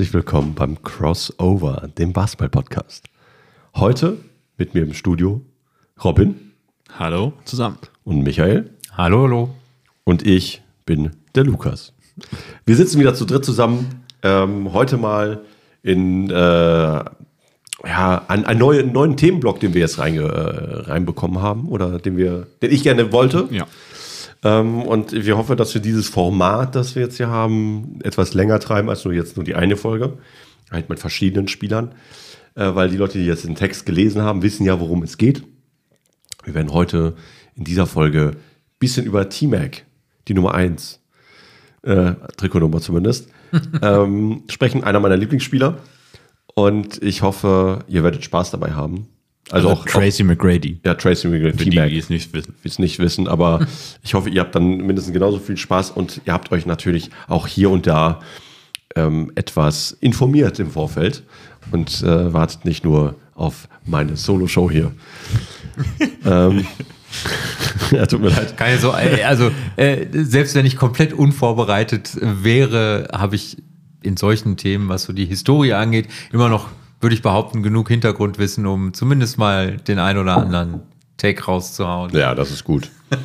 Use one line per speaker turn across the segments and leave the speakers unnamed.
herzlich willkommen beim Crossover, dem Basketball-Podcast. Heute mit mir im Studio Robin
Hallo zusammen.
und Michael
Hallo, hallo.
und ich bin der Lukas. Wir sitzen wieder zu dritt zusammen. Ähm, heute mal in äh, ja, einen, einen neuen, neuen Themenblock, den wir jetzt reinge, äh, reinbekommen haben oder den, wir, den ich gerne wollte.
Ja.
Ähm, und wir hoffen, dass wir dieses Format, das wir jetzt hier haben, etwas länger treiben als nur jetzt nur die eine Folge. Halt mit verschiedenen Spielern. Äh, weil die Leute, die jetzt den Text gelesen haben, wissen ja, worum es geht. Wir werden heute in dieser Folge ein bisschen über T-Mac, die Nummer 1, äh, Trikotnummer zumindest, ähm, sprechen. Einer meiner Lieblingsspieler. Und ich hoffe, ihr werdet Spaß dabei haben. Also, auch
Tracy McGrady.
ja, Tracy McGrady,
Für die, die es nicht wissen.
es nicht wissen, aber ich hoffe, ihr habt dann mindestens genauso viel Spaß und ihr habt euch natürlich auch hier und da ähm, etwas informiert im Vorfeld und äh, wartet nicht nur auf meine Solo-Show hier. ähm, ja, tut mir leid.
Keine so, äh, also äh, selbst wenn ich komplett unvorbereitet wäre, habe ich in solchen Themen, was so die Historie angeht, immer noch, würde ich behaupten, genug Hintergrundwissen, um zumindest mal den ein oder anderen Take rauszuhauen.
Ja, das ist gut.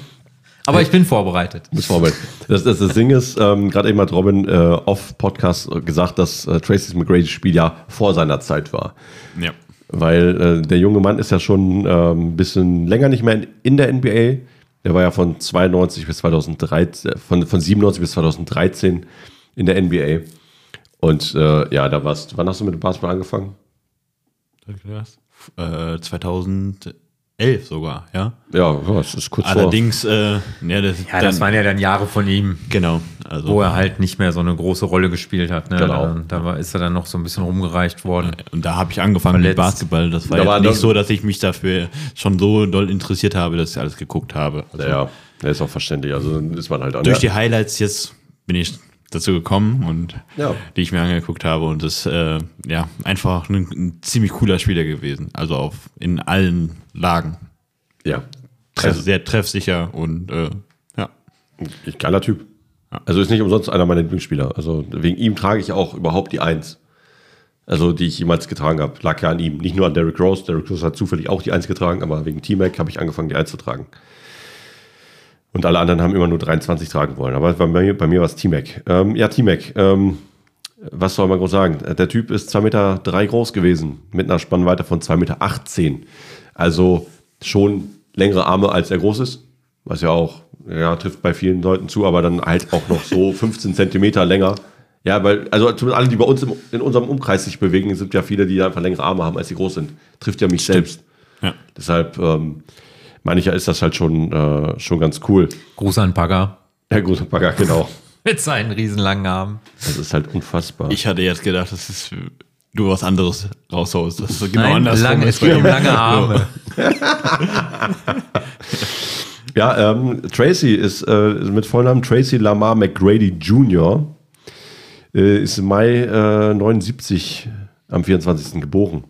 Aber ich bin vorbereitet.
Bis vorwärts. Das, das, das Ding ist, ähm, gerade eben hat Robin äh, off-Podcast gesagt, dass äh, Tracy McGrady's Spiel ja vor seiner Zeit war.
Ja.
Weil äh, der junge Mann ist ja schon ähm, ein bisschen länger nicht mehr in, in der NBA. Der war ja von 92 bis 2013, äh, von, von 97 bis 2013 in der NBA. Und äh, ja, da warst wann hast du mit dem Basketball angefangen?
Äh, 2011 sogar, ja.
Ja, das ist kurz
Allerdings, äh, ja, das,
Ja, das waren ja dann Jahre von ihm,
genau. Also,
wo er halt nicht mehr so eine große Rolle gespielt hat. Ne?
Genau.
Da, da ist er dann noch so ein bisschen rumgereicht worden.
und da habe ich angefangen
Verletzt.
mit Basketball. Das war
Da war
nicht
das-
so, dass ich mich dafür schon so doll interessiert habe, dass ich alles geguckt habe. Also,
vor. Ja, ja, ist auch verständlich. Also ist man halt
Durch die Highlights jetzt bin ich dazu gekommen und
Ja.
die ich mir angeguckt habe und das äh, ja einfach ein, ein ziemlich cooler Spieler gewesen. Also auf in allen Lagen.
Ja.
Also sehr treffsicher und äh, ja.
Geiler Typ. Also ist nicht umsonst einer meiner Lieblingsspieler. Also wegen ihm trage ich auch überhaupt die Eins. Also die ich jemals getragen habe. Lag ja an ihm. Nicht nur an Derrick Rose. Derrick Rose hat zufällig auch die Eins getragen, aber wegen T-Mac habe ich angefangen, die Eins zu tragen. Und alle anderen haben immer nur 23 tragen wollen. Aber bei mir, bei mir war es T-Mac. Ähm, ja, T-Mac. Ähm, was soll man groß sagen? Der Typ ist 2,3 Meter drei groß gewesen, mit einer Spannweite von 2,18 Meter. Also schon längere Arme, als er groß ist. Was ja auch, ja, trifft bei vielen Leuten zu, aber dann halt auch noch so 15 Zentimeter länger. Ja, weil, also zumindest alle, die bei uns im, in unserem Umkreis sich bewegen, sind ja viele, die einfach längere Arme haben, als sie groß sind. Trifft ja mich selbst.
Ja.
Deshalb ähm, meine ich ja, ist das halt schon, äh, schon ganz cool.
Gruß an Pagger
Ja, großer Bagger, genau.
mit seinen riesenlangen Armen.
Das ist halt unfassbar.
Ich hatte jetzt gedacht, das ist du was anderes raushaust. Das ist genau
Nein,
andersrum.
lang, es
ist bei
geht um
ihm.
lange Arme.
Ja, ähm, Tracy ist äh, mit Vollnamen Tracy Lamar McGrady Jr. Äh, ist im Mai äh, 79 am 24. geboren.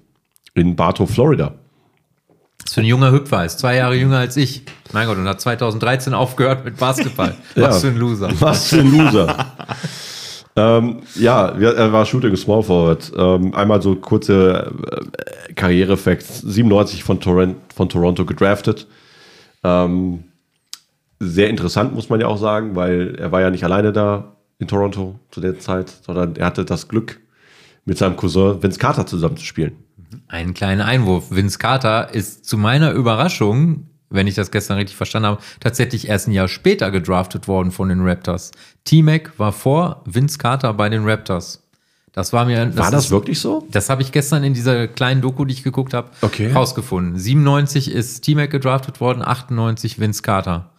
In Bartow, Florida.
Für ein junger Hüpfer ist. Zwei Jahre jünger als ich. Mein Gott, und hat 2013 aufgehört mit Basketball. Was für ein Loser.
Was für ein Loser. ähm, ja, er war Shooting Small Forward. Ähm, einmal so kurze äh, Karrierefacts. 97 von, Toron von Toronto gedraftet. Ähm, sehr interessant, muss man ja auch sagen, weil er war ja nicht alleine da in Toronto zu der Zeit, sondern er hatte das Glück, mit seinem Cousin Vince Carter zusammen
Einen kleinen Einwurf. Vince Carter ist zu meiner Überraschung, wenn ich das gestern richtig verstanden habe, tatsächlich erst ein Jahr später gedraftet worden von den Raptors. T-Mac war vor Vince Carter bei den Raptors. Das war mir.
War das
ist-
wirklich so?
Das habe ich gestern in dieser kleinen Doku, die ich geguckt habe,
Okay.
rausgefunden. 97 ist T-Mac gedraftet worden, 98 Vince Carter.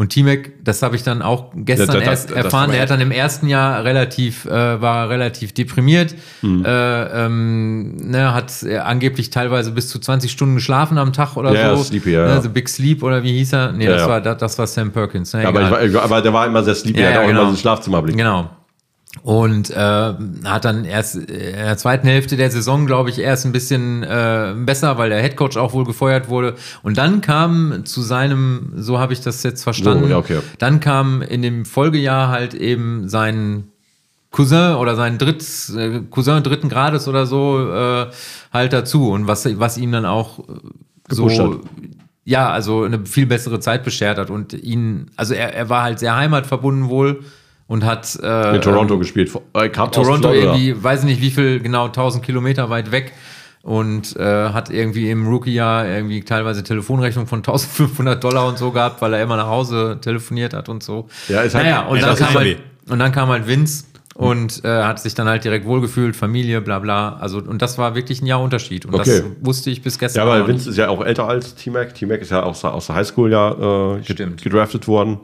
Und T-Mac, das habe ich dann auch gestern
Das- das-
erst erfahren,
das-
der hat dann im ersten Jahr relativ, äh, war relativ deprimiert,
Hm.
äh, ähm, ne, hat äh, angeblich teilweise bis zu 20 Stunden geschlafen am Tag oder
Ja,
so.
Sleepy, ja,
Ne. The Big Sleep oder wie hieß er? Nee,
Ja,
das. War, das, das war Sam Perkins. Ne,
Aber, ich war, aber der war immer sehr sleepy,
Ja,
er hat auch
genau.
immer so Schlafzimmerblick.
Genau. Und äh, hat dann erst in der zweiten Hälfte der Saison, glaube ich, erst ein bisschen äh, besser, weil der Headcoach auch wohl gefeuert wurde. Und dann kam zu seinem, so habe ich das jetzt verstanden,
ja, okay.
dann kam in dem Folgejahr halt eben sein Cousin oder sein Dritt, äh, Cousin dritten Grades oder so äh, halt dazu. Und was, was ihm dann auch äh, so,
hat.
ja, also eine viel bessere Zeit beschert hat und ihn, also er, er war halt sehr heimatverbunden wohl und hat äh,
In Toronto
ähm,
gespielt. Äh, aus
Toronto irgendwie, weiß ich nicht wie viel, genau 1000 Kilometer weit weg und äh, hat irgendwie im Rookie-Jahr irgendwie teilweise Telefonrechnung von 1500 Dollar und so gehabt, weil er immer nach Hause telefoniert hat und so.
Ja, ist halt-
naja, und,
ja,
dann kam halt, und dann kam halt Vince und äh, hat sich dann halt direkt wohlgefühlt, Familie, bla bla. Also, und das war wirklich ein Jahr Unterschied. Und
Okay.
das wusste ich bis gestern.
Ja, weil Vince ist ja auch älter als T-Mac. T-Mac ist ja auch aus der Highschool ja äh, ge-
Stimmt.
gedraftet worden.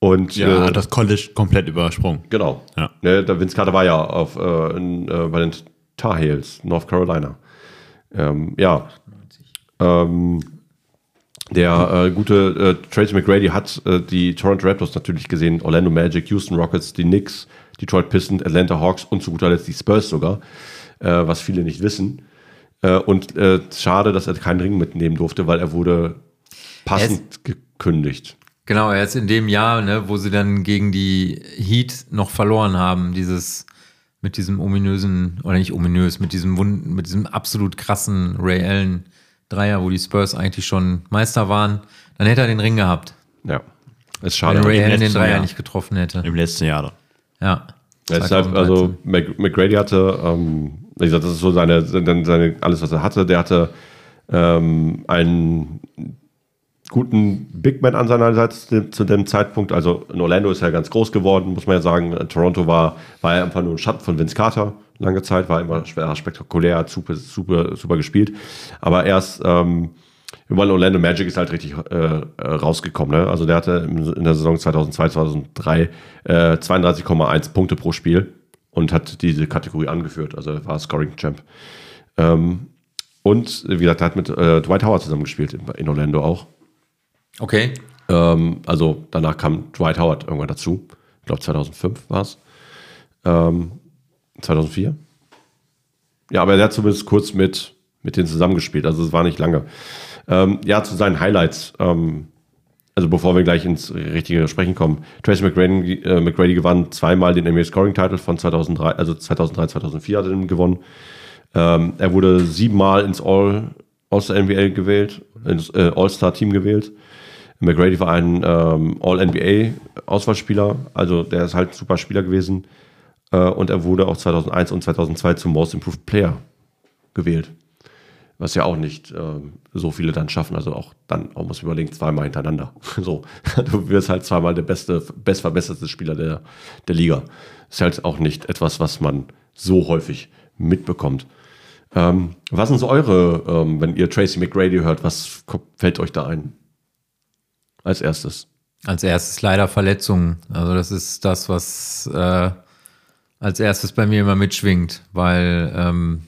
Und
Ja,
äh,
hat das College komplett übersprungen.
genau.
Ja.
Ne, der Vince Carter war ja auf, äh, in, äh, bei den Tar Heels, North Carolina. Ähm, ja. Ähm, der äh, gute äh, Tracy McGrady hat äh, die Toronto Raptors natürlich gesehen, Orlando Magic, Houston Rockets, die Knicks, Detroit Pistons, Atlanta Hawks und zu guter Letzt die Spurs sogar, äh, was viele nicht wissen. Äh, und äh, schade, dass er keinen Ring mitnehmen durfte, weil er wurde passend gekündigt.
Genau, er ist in dem Jahr, ne, wo sie dann gegen die Heat noch verloren haben, dieses mit diesem ominösen, oder nicht ominös, mit diesem Wund, mit diesem absolut krassen Ray Allen Dreier, wo die Spurs eigentlich schon Meister waren, dann hätte er den Ring gehabt,
Ja, ist
wenn
schade.
Ray Allen den Dreier
Jahr.
nicht getroffen hätte.
Im letzten Jahr dann.
Ja.
Deshalb,
2013.
also Mc- McGrady hatte, ähm, wie gesagt, das ist so seine, seine, seine alles, was er hatte. Der hatte ähm, einen guten Big Man an seiner Seite zu- dem Zeitpunkt. Also in Orlando ist er ganz groß geworden, muss man ja sagen. In Toronto war, war er einfach nur ein Schatten von Vince Carter lange Zeit, war immer spektakulär, super, super, super gespielt. Aber erst ähm, weil Orlando Magic ist halt richtig äh, äh, rausgekommen. Ne? Also der hatte in der Saison 2002, 2003 äh, 32,1 Punkte pro Spiel und hat diese Kategorie angeführt. Also er war Scoring Champ. Ähm, und wie gesagt, er hat mit äh, Dwight Howard zusammengespielt in, in Orlando auch.
Okay.
Ähm, also danach kam Dwight Howard irgendwann dazu. Ich glaube 2005 war es. Ähm, 2004. Ja, aber er hat zumindest kurz mit, mit denen zusammengespielt. Also es war nicht lange. Ähm, ja, zu seinen Highlights. Ähm, also bevor wir gleich ins richtige Sprechen kommen. Tracy McGrady, äh, McGrady gewann zweimal den NBA Scoring Title von 2003, also 2003, 2004 hat er den gewonnen. Ähm, er wurde siebenmal ins All, NBA gewählt, ins äh, All-Star-Team gewählt. McGrady war ein ähm, All-NBA-Auswahlspieler, also der ist halt ein super Spieler gewesen. Äh, und er wurde auch 2001 und 2002 zum Most Improved Player gewählt. Was ja auch nicht ähm, so viele dann schaffen. Also auch dann, auch muss man überlegen, zweimal hintereinander. so, du wirst halt zweimal der beste, bestverbesserte Spieler der, der Liga. Ist halt auch nicht etwas, was man so häufig mitbekommt. Ähm, was sind so eure, ähm, wenn ihr Tracy McGrady hört, was fällt euch da ein? Als erstes.
Als erstes leider Verletzungen. Also das ist das, was äh, als erstes bei mir immer mitschwingt, weil ähm,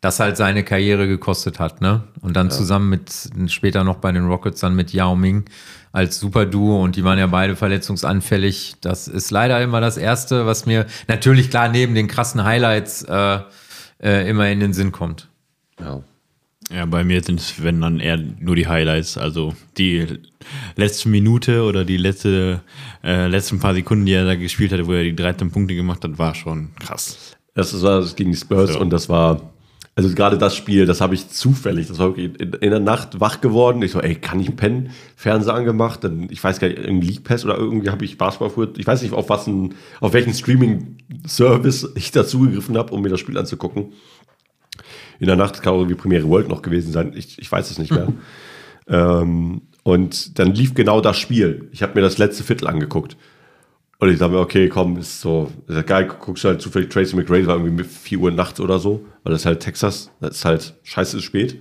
das halt seine Karriere gekostet hat, ne? Und dann zusammen mit später noch bei den Rockets dann mit Yao Ming als Superduo und die waren ja beide verletzungsanfällig. Das ist leider immer das Erste, was mir natürlich klar neben den krassen Highlights äh, äh, immer in den Sinn kommt.
Ja.
Ja, bei mir sind es, wenn dann eher nur die Highlights. Also die letzte Minute oder die letzte, äh, letzten paar Sekunden, die er da gespielt hat, wo er die 13 Punkte gemacht hat, war schon krass.
Das war das gegen die Spurs
So.
und das war, also gerade das Spiel, das habe ich zufällig, das war wirklich in, in der Nacht wach geworden. Ich so, ey, kann ich pennen? Fernseher angemacht, dann, ich weiß gar nicht, irgendwie League Pass oder irgendwie habe ich Basketball früher, ich weiß nicht, auf was ein, auf welchen Streaming-Service ich dazugegriffen habe, um mir das Spiel anzugucken. In der Nacht kann auch irgendwie Premiere World noch gewesen sein, ich, ich weiß es nicht mehr. ähm, und dann lief genau das Spiel. Ich habe mir das letzte Viertel angeguckt. Und ich dachte mir, okay, komm, ist so, ist ja geil, guckst du halt zufällig Tracy McGrady, war irgendwie mit 4 Uhr nachts oder so, weil das ist halt Texas, das ist halt scheiße spät.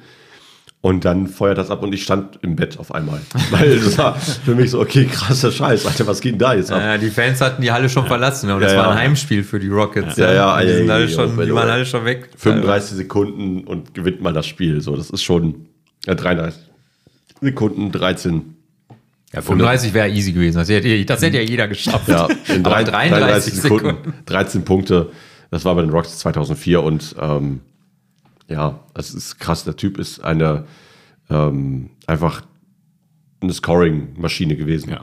Und dann feuert das ab und ich stand im Bett auf einmal. Weil das war für mich so, okay, krasser Scheiß, Alter, was geht denn da jetzt ab?
Ja, die Fans hatten die Halle schon verlassen und das
Ja,
war ein
ja.
Heimspiel für die Rockets.
Ja, ja,
die, sind alle schon, die waren alle schon weg.
35 Sekunden und gewinnt mal das Spiel. So, das ist schon ja, 33 Sekunden, 13.
Ja, 35 wäre easy gewesen. Das hätte, das hätte ja jeder geschafft.
Ja, in
Aber
33, Sekunden, 13 Punkte. Das war bei den Rockets 2004 und ähm, ja, das ist krass. Der Typ ist eine ähm, einfach eine Scoring-Maschine gewesen.
Ja.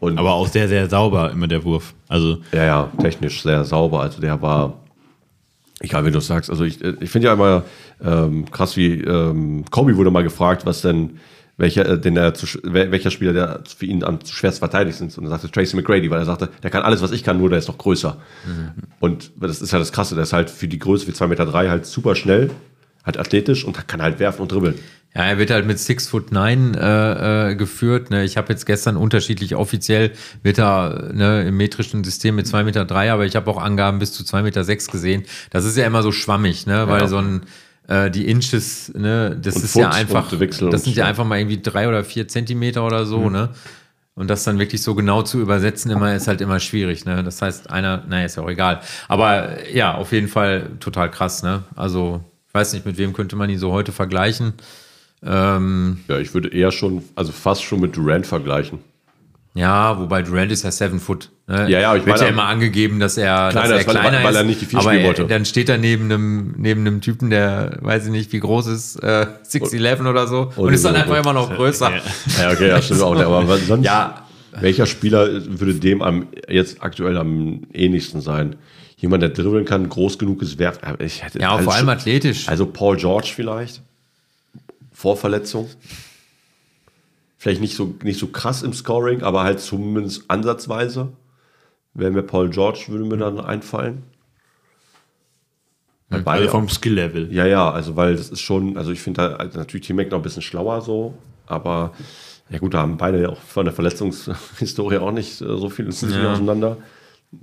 Und
Aber auch sehr, sehr sauber immer der Wurf. Also,
Ja, ja, technisch sehr sauber. Also der war, egal wie du es sagst, also ich, ich finde ja immer ähm, krass, wie ähm, Kobe wurde mal gefragt, was denn, welcher, äh, den er zu, welcher Spieler der für ihn am schwerst verteidigt sind. Und er sagte Tracy McGrady, weil er sagte, der kann alles, was ich kann, nur der ist noch größer. Und das ist ja das Krasse, der ist halt für die Größe wie 2,3 Meter drei halt super schnell, halt athletisch und kann halt werfen und dribbeln.
Ja, er wird halt mit Six Foot Nine äh, äh, geführt. Ne? Ich habe jetzt gestern unterschiedlich offiziell wird er ne, im metrischen System mit 2,3 Meter, drei, aber ich habe auch Angaben bis zu 2,6 Meter sechs gesehen. Das ist ja immer so schwammig, ne? weil
Ja.
so ein äh, die Inches, ne, das
Und
ist
Foot
ja einfach, das sind ja
so.
einfach mal irgendwie drei oder vier Zentimeter oder so, ne? Und das dann wirklich so genau zu übersetzen immer ist halt immer schwierig, ne? Das heißt, einer, naja, ist ja auch egal. Aber ja, auf jeden Fall total krass, ne? Also, weiß nicht, mit wem könnte man ihn so heute vergleichen. Ähm,
Ja, ich würde eher schon, also fast schon mit Durant vergleichen.
ja, wobei Durant ist ja Seven Foot. Ne?
Ja, ja, ich
Wird
meine-
ja immer angegeben, dass er,
Kleiner
dass
ist,
er
weil-
kleiner
weil er
ist,
nicht die
aber
spielen
er,
wollte.
dann steht er neben einem, neben einem Typen, der, weiß ich nicht, wie groß ist, äh, 6'11 oder so, und,
Und
ist dann einfach immer noch größer.
Ja, okay, ja, stimmt auch. Aber sonst,
Ja.
welcher Spieler würde dem am, jetzt aktuell am ähnlichsten sein? Jemand, der dribbeln kann, groß genug ist, werft. aber Ich hätte
Ja, vor allem athletisch.
Also Paul George vielleicht. Vorverletzung. Vielleicht nicht so, nicht so krass im Scoring, aber halt zumindest ansatzweise. Wäre mir Paul George, würde mir dann einfallen. Weil beide
also vom Skill-Level.
ja, ja, also weil das ist schon, also ich finde da also natürlich Team Mac noch ein bisschen schlauer so, aber ja gut, da haben beide ja auch von der Verletzungshistorie auch nicht äh, so viel, ja. auseinander.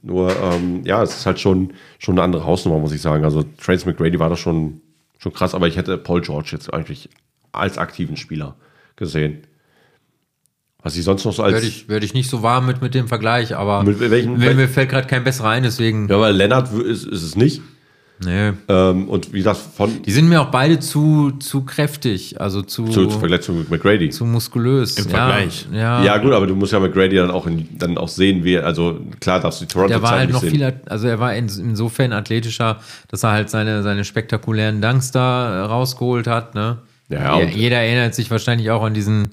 Nur, ähm, ja, es ist halt schon, schon eine andere Hausnummer, muss ich sagen. Also Trace McGrady war da schon, schon krass, aber ich hätte Paul George jetzt eigentlich als aktiven Spieler gesehen. Was ich sonst noch so als.
Werde ich, werd ich nicht so warm mit, mit dem Vergleich, aber
Mit welchen-
mir, fällt gerade kein besserer ein, deswegen.
ja, weil Lennart ist, ist es nicht.
Nee.
Ähm, und wie gesagt, von
Die sind mir auch beide zu, zu kräftig, also zu,
zur zur Verletzung mit McGrady.
zu muskulös.
Im
ja,
Vergleich.
Ja,
Ja, gut, aber du musst ja McGrady dann auch, in, dann auch sehen, wie, also klar darfst du die toronto
Der war halt noch
sehen.
viel, also er war in, insofern athletischer, dass er halt seine, seine spektakulären Dunks da äh, rausgeholt hat. Ne?
Ja, und-
jeder erinnert sich wahrscheinlich auch an diesen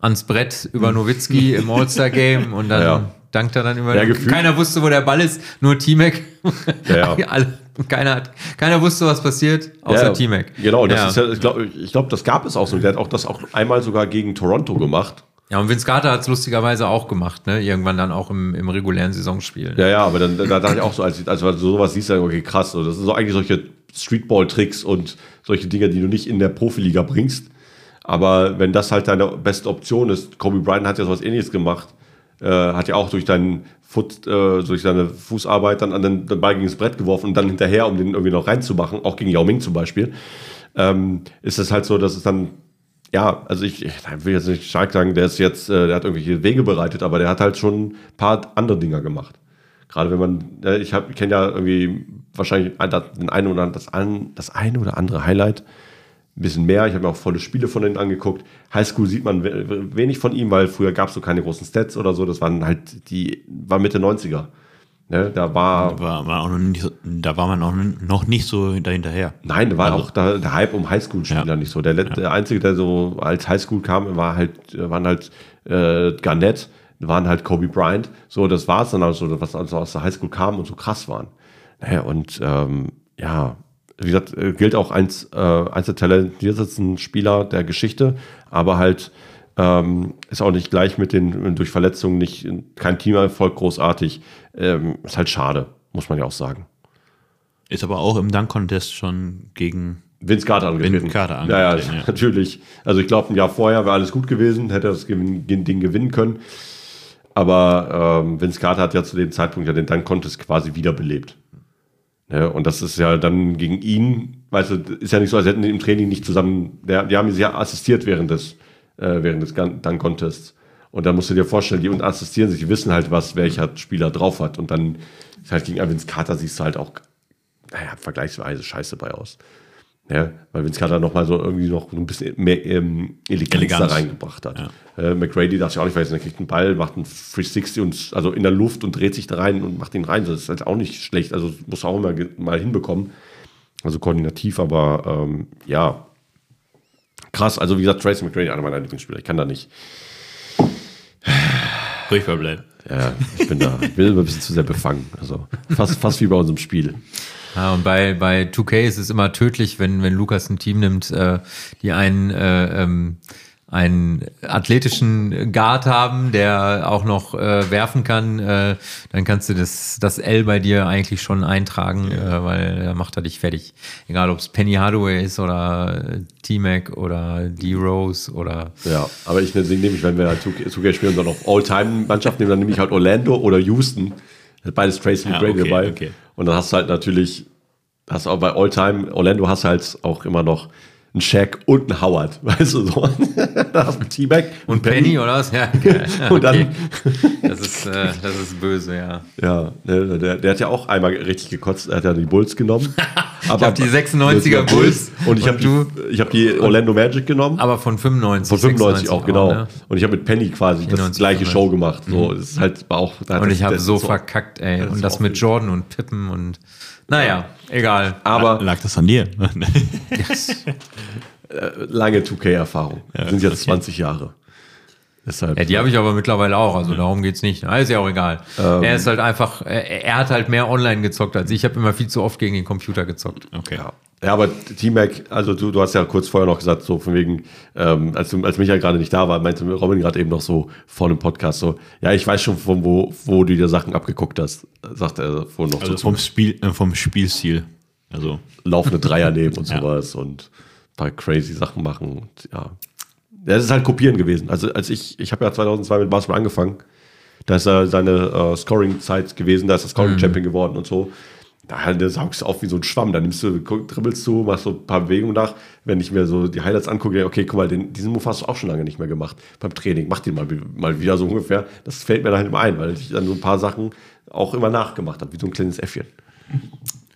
ans Brett über Nowitzki im All-Star-Game und dann
Ja.
Dankt er dann über.
Ja,
keiner wusste, wo der Ball ist, nur T-Mac.
Ja, ja.
Alle, keiner, hat, keiner wusste, was passiert, außer
Ja,
T-Mac.
Genau, das
ja.
ich glaube, ich glaub, das gab es auch so. Der hat auch das auch einmal sogar gegen Toronto gemacht.
Ja, und Vince Carter hat es lustigerweise auch gemacht, ne? Irgendwann dann auch im, im regulären Saisonspiel.
Ja, ja, aber dann da dachte ich auch so, als, als du sowas siehst, dann, okay, krass. Das sind so eigentlich solche Streetball-Tricks und solche Dinge, die du nicht in der Profiliga bringst. Aber wenn das halt deine beste Option ist, Kobe Bryant hat ja sowas ähnliches gemacht, äh, hat ja auch durch deinen Foot, äh, durch seine Fußarbeit dann an den, den Ball gegen das Brett geworfen und dann hinterher, um den irgendwie noch reinzumachen, auch gegen Yao Ming zum Beispiel, ähm, ist es halt so, dass es dann ja, also ich, ich will jetzt nicht stark sagen, der ist jetzt, äh, der hat irgendwelche Wege bereitet, aber der hat halt schon ein paar andere Dinger gemacht. Gerade wenn man, ich kenne ja irgendwie wahrscheinlich ein- das- den einen oder das, das eine oder andere Highlight, ein bisschen mehr. Ich habe mir auch volle Spiele von denen angeguckt. Highschool sieht man we- wenig von ihm, weil früher gab es so keine großen Stats oder so. Das waren halt die, war Mitte 90er. Ne, da war,
War, war so, da war man auch noch nicht so dahinterher.
Nein, da war
Also-
auch da, der Hype um Highschool-Spieler
Ja.
nicht so. Der, let- der Einzige, der so als Highschool kam, war halt, waren halt äh, Garnett, waren halt Kobe Bryant. So, das war es dann also, was also aus der Highschool kam und so krass waren. Naja, und ähm, ja, wie gesagt, äh, gilt auch als äh, eins der talentiertesten Spieler der Geschichte, aber halt ähm, ist auch nicht gleich mit den durch Verletzungen nicht kein Teamerfolg großartig. Ähm, ist halt schade, muss man ja auch sagen.
Ist aber auch im Dunk-Contest schon gegen.
Vince Carter angetreten.
Vince Carter
ja, ja,
angetreten, ja.
natürlich. Also ich glaube, ein Jahr vorher wäre alles gut gewesen, hätte er das Ding gewinnen können. Aber ähm, Vince Carter hat ja zu dem Zeitpunkt ja den Dunk Contest quasi wiederbelebt. Ja, und das ist ja dann gegen ihn, weißt du, ist ja nicht so, als hätten die im Training nicht zusammen, der, die haben sich ja assistiert während des, äh, während des Dunk Contests. Und dann musst du dir vorstellen, die und assistieren sich, die wissen halt, was welcher Spieler drauf hat. Und dann ist halt gegen Vince Carter siehst du halt auch, naja, vergleichsweise scheiße bei aus. Ja, weil Vince Carter noch mal so irgendwie noch ein bisschen mehr ähm, Eleganz,
Eleganz.
da reingebracht hat. Äh, McGrady darf sich auch nicht vergessen, er kriegt einen Ball, macht einen 360 und also in der Luft und dreht sich da rein und macht ihn rein. Das ist halt auch nicht schlecht. Also muss er auch immer ge- mal hinbekommen. Also koordinativ, aber ähm, ja. Krass, also wie gesagt, Tracy McGrady, einer meiner Lieblingsspieler. Ich kann da nicht.
ruhig verbleiben.
Ja, ich bin da, ich bin immer ein bisschen zu sehr befangen. Also fast, fast wie bei unserem Spiel.
Ja, und bei, bei 2K ist es immer tödlich, wenn, wenn Lukas ein Team nimmt, äh, die einen, äh, ähm, einen athletischen Guard haben, der auch noch äh, werfen kann, äh, dann kannst du das, das L bei dir eigentlich schon eintragen, äh, weil er macht er dich fertig. Egal, ob es Penny Hardaway ist oder äh, T-Mac oder D-Rose oder
Ja, aber ich nehme nehme ich, wenn wir halt 2K 2K spielen und dann auf All-Time-Mannschaft nehmen, dann nehme ich halt Orlando oder Houston. Beides Tracy
Ja,
McGrady
okay,
dabei.
okay.
Und dann hast du halt natürlich, hast du auch bei All-Time, Orlando hast du halt auch immer noch einen Shaq und einen Howard, weißt du so. da hast du einen T-Mac
und Penny oder was? Ja, geil.
Und dann-
Okay. das ist, äh, das ist böse, ja.
Ja, ne, der, der hat ja auch einmal richtig gekotzt. Er hat ja die Bulls genommen. Aber
hab die 96er Bulls
Und ich habe die, ich hab die Orlando Magic genommen.
Aber von 95.
Von 95 auch, genau.
ne?
Und ich habe mit Penny quasi das
94,
gleiche
95.
Show gemacht. So, das ist halt auch.
Und ich habe
das-
so verkackt, ey.
das
Und das mit. Jordan und Pippen und. Naja, egal.
Aber
Lag das an dir?
Lange 2K-Erfahrung. Das sind jetzt 20 Jahre. Deshalb,
Ja, die habe ich aber mittlerweile auch, also darum geht's nicht. Ah, ist ja auch egal.
Ähm.
er ist halt einfach, er, er hat halt mehr online gezockt als ich. Ich habe immer viel zu oft gegen den Computer gezockt.
Okay.
Ja. ja, aber T-Mac, also du, du hast ja kurz vorher noch gesagt, so von wegen, ähm, als, du, als Michael gerade nicht da war, meinte Robin gerade eben noch so vor dem Podcast so, ja, ich weiß schon, von wo, wo du dir Sachen abgeguckt hast, sagt er vorhin noch
Also
so
vom, Spiel, äh, vom Spielstil. Also,
laufende Dreier nehmen und
Ja.
sowas und ein paar crazy Sachen machen. Und, ja. es ist halt Kopieren gewesen. Also als ich, ich habe ja 2002 mit Basketball angefangen, da ist er seine äh, Scoring-Zeit gewesen, da ist er Scoring-Champion geworden und so. Da saugst du auf wie so ein Schwamm. Da nimmst du, dribbelst du, machst so ein paar Bewegungen nach. Wenn ich mir so die Highlights angucke, okay, guck mal, den, diesen Move hast du auch schon lange nicht mehr gemacht beim Training. Mach den mal, mal wieder so ungefähr. Das fällt mir dann halt immer ein, weil ich dann so ein paar Sachen auch immer nachgemacht habe, wie so ein kleines Äffchen.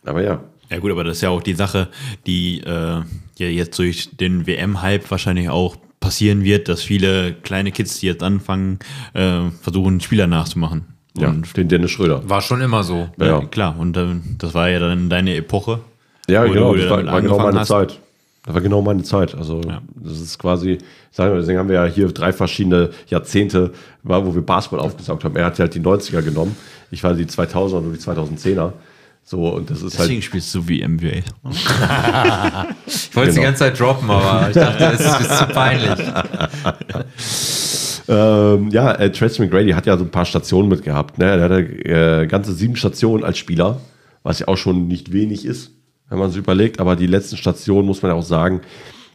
Aber ja.
Ja gut, aber das ist ja auch die Sache, die äh, ja jetzt durch den WM-Hype wahrscheinlich auch passieren wird, dass viele kleine Kids, die jetzt anfangen, äh, versuchen, Spieler nachzumachen.
Ja,
Und
den Dennis Schröder.
War schon immer so.
ja.
Ja.
klar, und ähm, das war ja dann deine Epoche.
Ja, genau, das war, war genau meine
hast.
Zeit. Das war genau meine Zeit. Also
Ja.
das ist quasi, sagen wir, deswegen haben wir ja hier drei verschiedene Jahrzehnte, wo wir Basketball aufgesaugt haben. Er hat halt die 90er genommen, ich war die 2000er und die 2010er. So, und das ist
Deswegen
halt,
spielst du wie NBA.
Ich wollte es die
Genau.
ganze Zeit droppen, aber ich dachte, das ist, ist zu peinlich.
ähm, ja, äh, Tracy McGrady hat ja so ein paar Stationen mitgehabt. Ne? Er hatte äh, ganze sieben Stationen als Spieler, was ja auch schon nicht wenig ist, wenn man es überlegt. Aber die letzten Stationen, muss man ja auch sagen,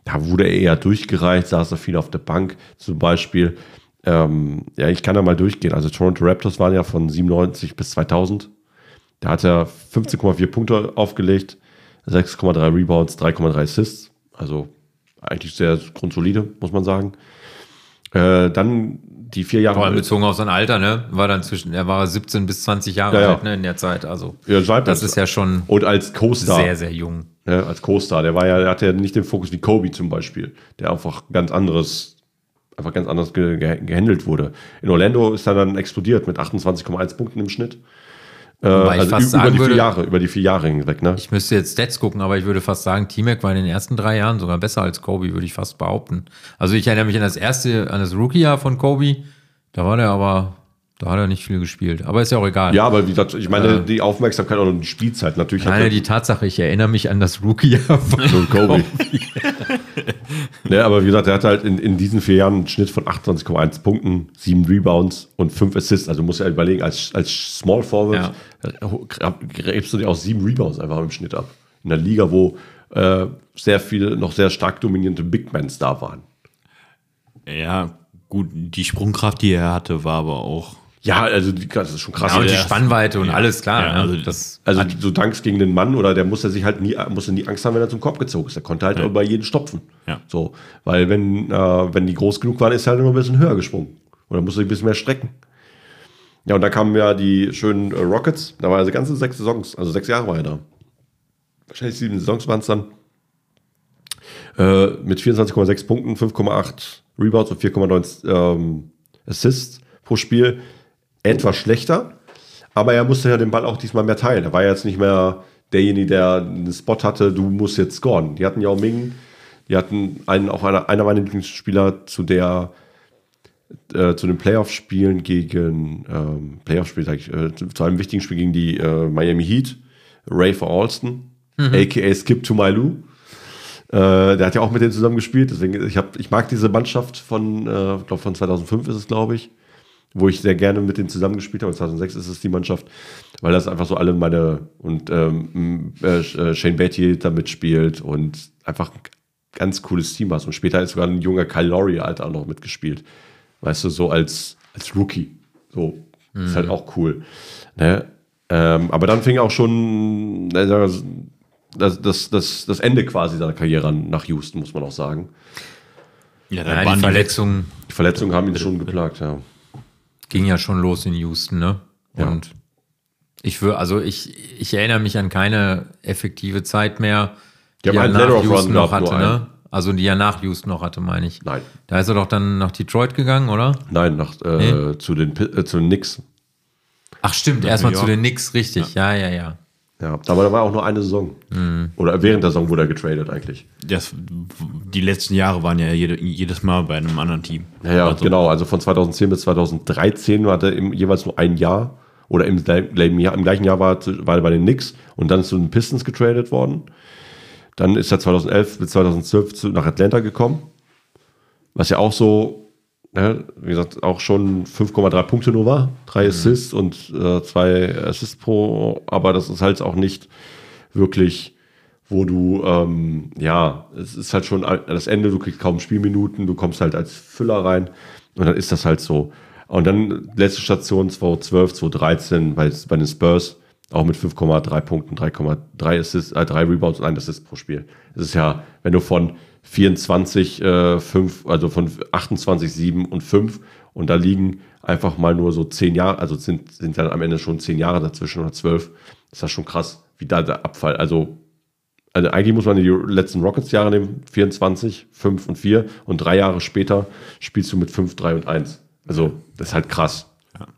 da wurde er eher durchgereicht, saß er viel auf der Bank zum Beispiel. Ähm, ja, ich kann da mal durchgehen. Also Toronto Raptors waren ja von 97 bis 2000. Da hat er 15,4 Punkte aufgelegt, 6,3 Rebounds, 3,3 Assists. Also eigentlich sehr grundsolide, muss man sagen. Äh, dann die vier Jahre.
Vor allem bezogen auf sein Alter, ne? War dann zwischen, er war 17 bis 20 Jahre
Ja, ja.
alt, ne, in der Zeit. Also
Ja,
das ist ja schon
Und als Co-Star.
sehr, sehr jung.
Ne, als Co-Star. Der war ja, der hatte ja nicht den Fokus wie Kobe zum Beispiel, der einfach ganz anderes, einfach ganz anders ge ge gehandelt wurde. In Orlando ist er dann explodiert mit 28,1 Punkten im Schnitt. Äh, also über
sagen
die
würde-
vier Jahre, über die vier Jahre hinweg, ne?
Ich müsste jetzt Stats gucken, aber ich würde fast sagen, T-Mac war in den ersten drei Jahren sogar besser als Kobe, würde ich fast behaupten. Also ich erinnere mich an das erste, an das Rookie-Jahr von Kobe. Da war der aber, da hat er nicht viel gespielt. Aber ist ja auch egal.
Ja, aber wie gesagt, ich meine, die Aufmerksamkeit und die Spielzeit natürlich.
Nein, die Tatsache, ich erinnere mich an das Rookie-Jahr von
Kobe. ne, aber wie gesagt, er hat halt in, in diesen vier Jahren einen Schnitt von 28,1 Punkten, sieben Rebounds und fünf Assists. Also muss er überlegen, als, als Small Forward ja. gräbst du dir auch sieben Rebounds einfach im Schnitt ab. In einer Liga, wo äh, sehr viele noch sehr stark dominierende Big Mans da waren.
Ja, gut, die Sprungkraft, die er hatte, war aber auch.
Ja, also das ist schon krass.
Ja, und die
Ja,
Spannweite und
ja.
alles klar.
Ja, also
das,
Also du dankst gegen den Mann oder der muss er sich halt nie, musste nie Angst haben, wenn er zum Kopf gezogen ist. Der konnte halt über jeden stopfen.
Ja.
So, weil wenn, äh, wenn die groß genug waren, ist er halt immer ein bisschen höher gesprungen. Oder musste sich ein bisschen mehr strecken. Ja, und dann kamen ja die schönen äh, Rockets. Da war also ganze sechs Saisons, also sechs Jahre war er da. Wahrscheinlich sieben Saisons waren es dann. Äh, mit 24,6 Punkten, 5,8 Rebounds und 4,9 ähm, Assists pro Spiel. Etwas schlechter. Aber er musste ja den Ball auch diesmal mehr teilen. Er war jetzt nicht mehr derjenige, der einen Spot hatte, du musst jetzt scoren. Die hatten Yao Ming, die hatten einen, auch einer, einer meiner Lieblingsspieler zu der äh, zu den Playoff-Spielen gegen, ähm, Playoff-Spiel, äh, zu, zu einem wichtigen Spiel gegen die äh, Miami Heat, Ray for Alston, aka Skip to My Lou. Äh, der hat ja auch mit denen zusammen gespielt, deswegen, ich, hab, ich mag diese Mannschaft von, äh, ich glaube von 2005 ist es, glaube ich, wo ich sehr gerne mit denen zusammengespielt habe. 2006 ist es die Mannschaft, weil das einfach so alle meine, und ähm, äh, äh, Shane Batty da mitspielt und einfach ein ganz cooles Team hast. Und später ist sogar ein junger Kyle Lowry halt auch noch mitgespielt. Weißt du, so als, als Rookie. So, ist halt auch cool. Ne? Ähm, aber dann fing auch schon äh, das, das, das, das Ende quasi seiner Karriere an nach Houston, muss man auch sagen.
Ja, da
Ja,
waren
die
die
Verletzungen
Die Verletzungen haben ihn schon geplagt, ja.
Ging ja schon los in Houston, ne?
Ja.
Und ich würde, also ich, ich erinnere mich an keine effektive Zeit mehr,
Die haben
er nach Houston noch hatte, ne? Also die er nach Houston noch hatte, meine ich.
Nein.
Da ist er doch dann nach Detroit gegangen, oder?
Nein, nach, äh, zu, den, äh, zu den Knicks.
Ach stimmt, erstmal zu den Knicks, richtig. Ja, ja, ja.
Ja, aber da war auch nur eine Saison. Oder während der Saison wurde er getradet eigentlich.
das, die letzten Jahre waren ja jede, jedes Mal bei einem anderen Team.
Ja, ja
Also,
genau. Also von 2010 bis 2013 war er im, jeweils nur ein Jahr. Oder im, Jahr, im gleichen Jahr war, er war er bei den Knicks und dann ist zu den Pistons getradet worden. Dann ist er 2011 bis 2012 zu, nach Atlanta gekommen. Was ja auch so, ne, wie gesagt, auch schon 5,3 Punkte nur war. Drei Assists und äh, zwei Assists pro. Aber das ist halt auch nicht wirklich, wo du, ähm, ja, es ist halt schon das Ende, du kriegst kaum Spielminuten, du kommst halt als Füller rein und dann ist das halt so. Und dann letzte Station 2012, 2013 bei, bei den Spurs, auch mit 5,3 Punkten, 3,3 Assists, äh, 3 Rebounds und ein Assist pro Spiel. Es ist ja, wenn du von 24, äh, 5, also von 28, 7 und 5 und da liegen einfach mal nur so 10 Jahre, also sind, sind dann am Ende schon 10 Jahre dazwischen oder 12, ist das schon krass, wie da der Abfall, also also eigentlich muss man die letzten Rockets-Jahre nehmen, 24, 5 und 4 und drei Jahre später spielst du mit 5, 3 und 1. Also das ist halt krass.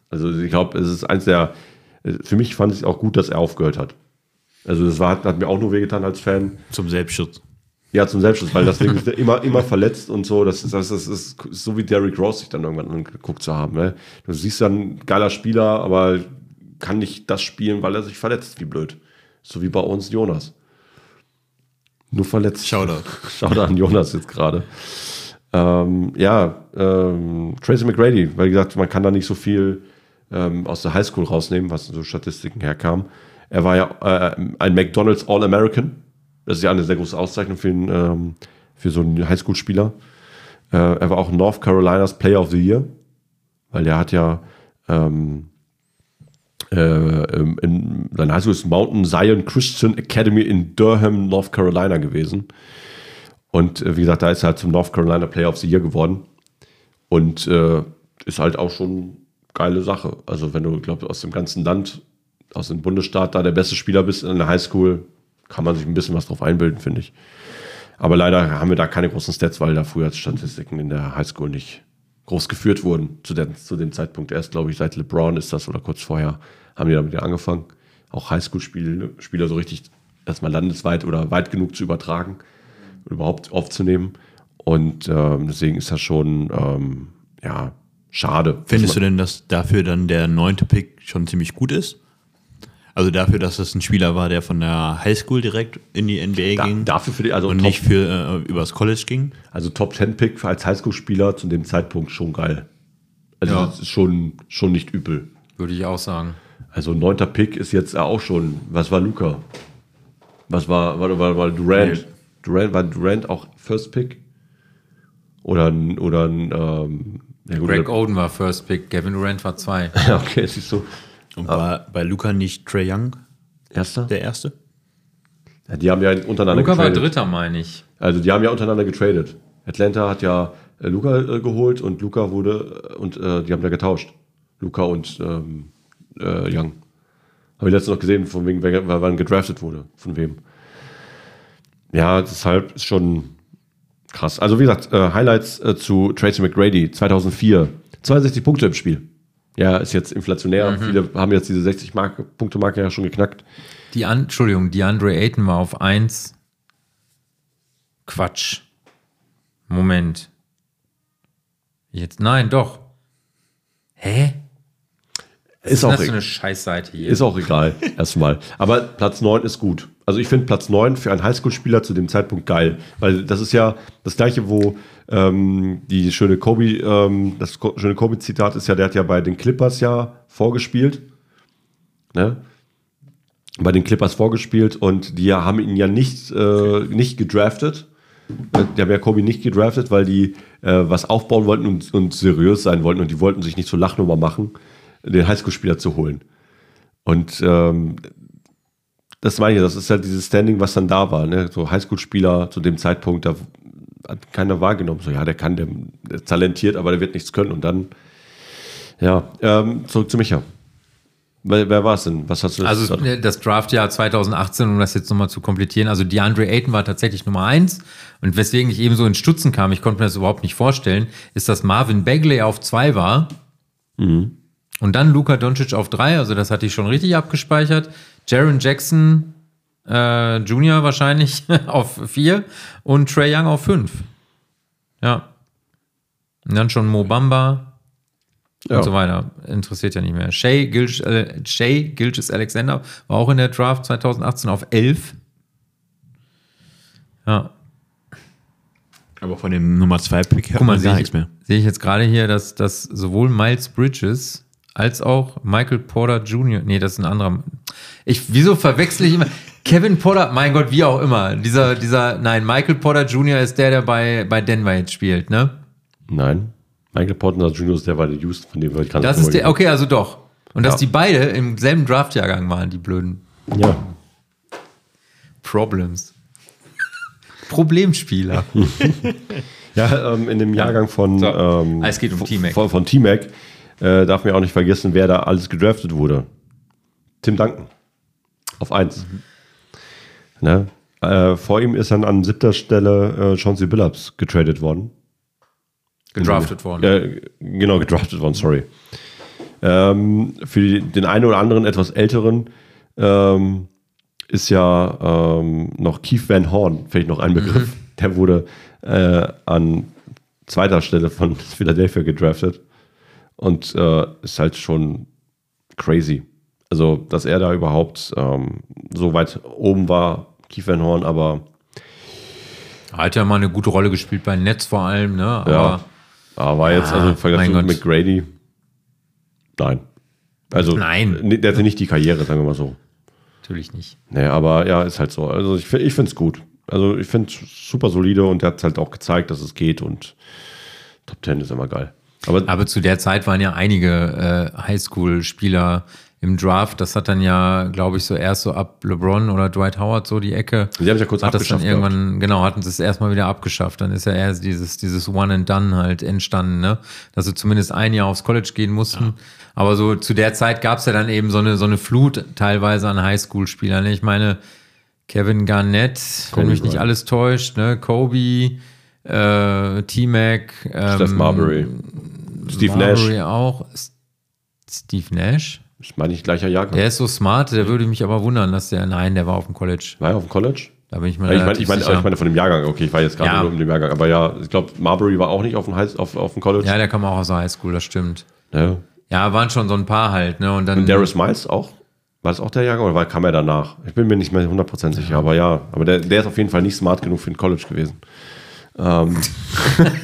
Also ich glaube, es ist eins der, für mich fand ich es auch gut, dass er aufgehört hat. Also das war, hat mir auch nur wehgetan als Fan.
Zum Selbstschutz.
Ja, zum Selbstschutz, weil deswegen ist er immer, immer verletzt und so. Das ist, das ist, das ist so wie Derrick Rose sich dann irgendwann angeguckt zu haben. Ne? Du siehst dann geiler Spieler, aber kann nicht das spielen, weil er sich verletzt, wie blöd. So wie bei uns Jonas. Nur verletzt.
Shoutout.
Shoutout an Jonas jetzt gerade. Ähm, ja, ähm, Tracy McGrady, weil gesagt, man kann da nicht so viel ähm, aus der Highschool rausnehmen, was so Statistiken herkam. Er war ja äh, ein McDonald's All-American. Das ist ja eine sehr große Auszeichnung für, einen, ähm, für so einen Highschool-Spieler. Äh, er war auch North Carolinas Player of the Year, weil der hat ja ähm, äh, ähm, in, sein Highschool ist Mountain Zion Christian Academy in Durham, North Carolina gewesen. Und äh, wie gesagt, da ist er halt zum North Carolina Player of the Year geworden. Und äh, ist halt auch schon geile Sache. Also, wenn du, glaube aus dem ganzen Land, aus dem Bundesstaat da der beste Spieler bist in der Highschool, kann man sich ein bisschen was drauf einbilden, finde ich. Aber leider haben wir da keine großen Stats, weil da früher Statistiken in der Highschool nicht groß geführt wurden. Zu, der, zu dem Zeitpunkt erst, glaube ich, seit LeBron ist das oder kurz vorher haben die damit ja angefangen. Auch Highschool-Spieler so richtig erstmal landesweit oder weit genug zu übertragen überhaupt aufzunehmen. Und ähm, deswegen ist das schon, ähm, ja, schade.
Findest du denn, dass dafür dann der neunte Pick schon ziemlich gut ist? Also dafür, dass es ein Spieler war, der von der Highschool direkt in die NBA
da,
ging
dafür für die, also
und
Top,
nicht für äh, übers College ging?
also Top 10 Pick als Highschool-Spieler zu dem Zeitpunkt schon geil. Also
Ja.
das ist schon, schon nicht übel.
Würde ich auch sagen.
Also neunter Pick ist jetzt auch schon, was war Luca? Was war, war, war, war Durant? Durant? War Durant auch First Pick? Oder ein, oder ein, ähm, ja gut,
Greg Oden war First Pick, Kevin Durant war zwei.
ja, okay, es ist so.
Und war bei Luca nicht Trey Young
Erster?
der Erste?
Ja, die haben ja untereinander
Luca war
getradet.
Dritter, meine ich.
Also die haben ja untereinander getradet. Atlanta hat ja äh, Luca äh, geholt und Luca wurde äh, und äh, die haben ja getauscht. Luca und ähm, äh, Young. Habe ich letztens noch gesehen, von wegen, wer, wer wann gedraftet wurde. Von wem. Ja, deshalb ist schon krass. Also wie gesagt, äh, Highlights äh, zu Tracy McGrady 2004. 62 Punkte im Spiel. Ja, ist jetzt inflationär. Viele haben jetzt diese 60 Marke, Punkte Marke ja schon geknackt.
Die An Entschuldigung, die Andre Ayton war auf 1. Quatsch. Moment. Jetzt, nein, doch. Hä?
Ist
Was
auch,
ist das
e-
eine Scheißseite hier?
ist auch egal, erstmal. Aber Platz 9 ist gut. Also ich finde Platz 9 für einen Highschool-Spieler zu dem Zeitpunkt geil. Weil das ist ja das gleiche, wo ähm, die schöne Kobe, ähm, das ko schöne Kobe-Zitat ist ja, der hat ja bei den Clippers ja vorgespielt. Ne? Bei den Clippers vorgespielt und die haben ihn ja nicht, äh, nicht gedraftet. Die haben ja Kobe nicht gedraftet, weil die äh, was aufbauen wollten und, und seriös sein wollten und die wollten sich nicht zur Lachnummer machen, den Highschool-Spieler zu holen. Und ähm, das meine ich, das ist ja dieses Standing, was dann da war. Ne? So Highschool-Spieler zu dem Zeitpunkt, da hat keiner wahrgenommen. So, ja, der kann, der, der ist talentiert, aber der wird nichts können. Und dann, ja, ähm, zurück zu Micha. Wer, wer war es denn? Was hast du
Also äh, das Draftjahr 2018, um das jetzt nochmal zu komplettieren, also DeAndre Ayton war tatsächlich Nummer eins und weswegen ich eben so in Stutzen kam, ich konnte mir das überhaupt nicht vorstellen, ist, dass Marvin Bagley auf zwei war und dann Luka Doncic auf drei, also das hatte ich schon richtig abgespeichert, Jaron Jackson äh, Junior wahrscheinlich auf vier und Trey Young auf fünf. Ja. Und dann schon Mo Bamba,
Ja.
und so weiter. Interessiert ja nicht mehr. Shay Gilch, äh, Gilches Alexander war auch in der Draft 2018 auf 11. Ja,
Aber von dem Nummer 2 Pick hat
guck mal,
man
sehe
gar
ich,
nichts mehr.
sehe ich jetzt gerade hier, dass, dass sowohl Miles Bridges als auch Michael Porter Jr., nee, das ist ein anderer. Ich, wieso verwechsel ich immer? Kevin Porter, mein Gott, wie auch immer. Dieser, dieser, nein, Michael Porter Jr. ist der, der bei, bei Denver jetzt spielt, ne?
Nein. Michael Porter Jr. ist der bei der Houston, von dem wir gerade
Das ist der, okay, also doch. Und dass
Ja.
die beide im selben Draftjahrgang waren, die blöden
Ja.
Problems. Problemspieler.
Ja, ähm, in dem Jahrgang von,
So.
ähm,
es geht um
von-
T-Mac.
Von, von T-Mac äh, darf man auch nicht vergessen, wer da alles gedraftet wurde. Tim Duncan. Auf eins. Ne? Äh, vor ihm ist dann an siebter Stelle äh, Chauncey Billups getradet worden.
Gedraftet worden.
Äh, genau, gedraftet worden, sorry. Ähm, für den einen oder anderen etwas älteren ähm, ist ja ähm, noch Keith Van Horn, vielleicht noch ein Begriff. Der wurde äh, an zweiter Stelle von Philadelphia gedraftet und äh, ist halt schon crazy. Also, dass er da überhaupt ähm, so weit oben war, Keith Van Horn, aber
Hat ja mal eine gute Rolle gespielt bei Netz vor allem, ne? Aber
Ja. Aber war jetzt, also im Vergleich zu. McGrady, nein. Also,
Nein.
der hatte nicht die Karriere, sagen wir mal so.
natürlich nicht.
Nee, aber ja, ist halt so. Also, ich, ich finde es gut. Also, ich finde es super solide und der hat halt auch gezeigt, dass es geht und Top 10 ist immer geil. Aber,
Aber zu der Zeit waren ja einige äh, Highschool-Spieler im Draft. Das hat dann ja, glaube ich, so erst so ab LeBron oder Dwight Howard so die Ecke.
Die haben ja kurz
hat das dann
abgeschafft
irgendwann, genau, hatten sie es erstmal wieder abgeschafft. Dann ist ja erst dieses, dieses One and Done halt entstanden, ne? Dass sie zumindest ein Jahr aufs College gehen mussten. Aber so zu der Zeit gab es ja dann eben so eine, so eine Flut teilweise an Highschool-Spielern. Ne? Ich meine, Kevin Garnett, wenn
Kobe
mich nicht alles täuscht, ne? Kobe, äh, T-Mac, ähm,
Steph Marbury, Steve
Marbury
Nash,
auch. Steve Nash?
Ich meine nicht gleicher Jahrgang.
Der ist so smart, der würde mich aber wundern, dass der, nein, der war auf dem College.
war er auf dem College?
Da bin ich mir
Ja, ich meine, ich meine,
sicher.
ich meine von dem Jahrgang. Okay, ich war jetzt gerade
Ja.
nur um den Jahrgang. Aber ja, ich glaube, Marbury war auch nicht auf dem, High, auf, auf dem College.
ja, der kam auch aus der Highschool, das stimmt.
Ja.
Ja, waren schon so ein paar halt, ne? Und dann.
Darius Miles auch? War das auch der Jahrgang oder war, kam er danach? Ich bin mir nicht mehr 100% sicher, aber ja. Aber der, der ist auf jeden Fall nicht smart genug für ein College gewesen. Ähm.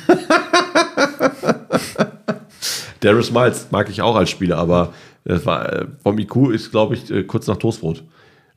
Darius Miles mag ich auch als Spieler, aber das war, äh, vom IQ ist, glaube ich, äh, kurz nach Toastbrot.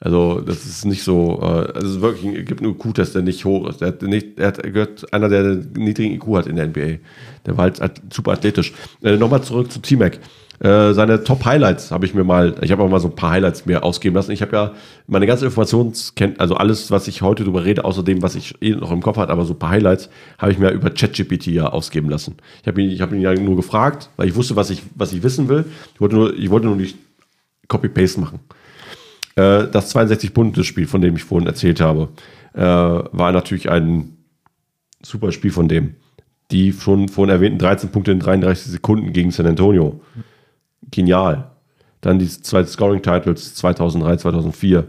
Also, das ist nicht so, äh, also wirklich, es gibt einen IQ-Test, der nicht hoch ist. Der, hat nicht, er hat, gehört einer, der einen niedrigen IQ hat in der NBA. Der war halt super athletisch. Äh, Nochmal zurück zu T-Mac. Äh, seine Top-Highlights habe ich mir mal, ich habe auch mal so ein paar Highlights mir ausgeben lassen. Ich habe ja meine ganze Informationskenntnis, also alles, was ich heute drüber rede, außer dem, was ich eh noch im Kopf hatte, aber so ein paar Highlights habe ich mir über ChatGPT ja ausgeben lassen. Ich habe ihn, ich habe ihn ja nur gefragt, weil ich wusste, was ich, was ich wissen will. Ich wollte nur, ich wollte nur nicht Copy-Paste machen. Äh, das 62-Punkte-Spiel, von dem ich vorhin erzählt habe, äh, war natürlich ein super Spiel von dem. Die schon vorhin erwähnten 13 Punkte in 33 Sekunden gegen San Antonio. Genial. Dann die zwei Scoring-Titles 2003, 2004.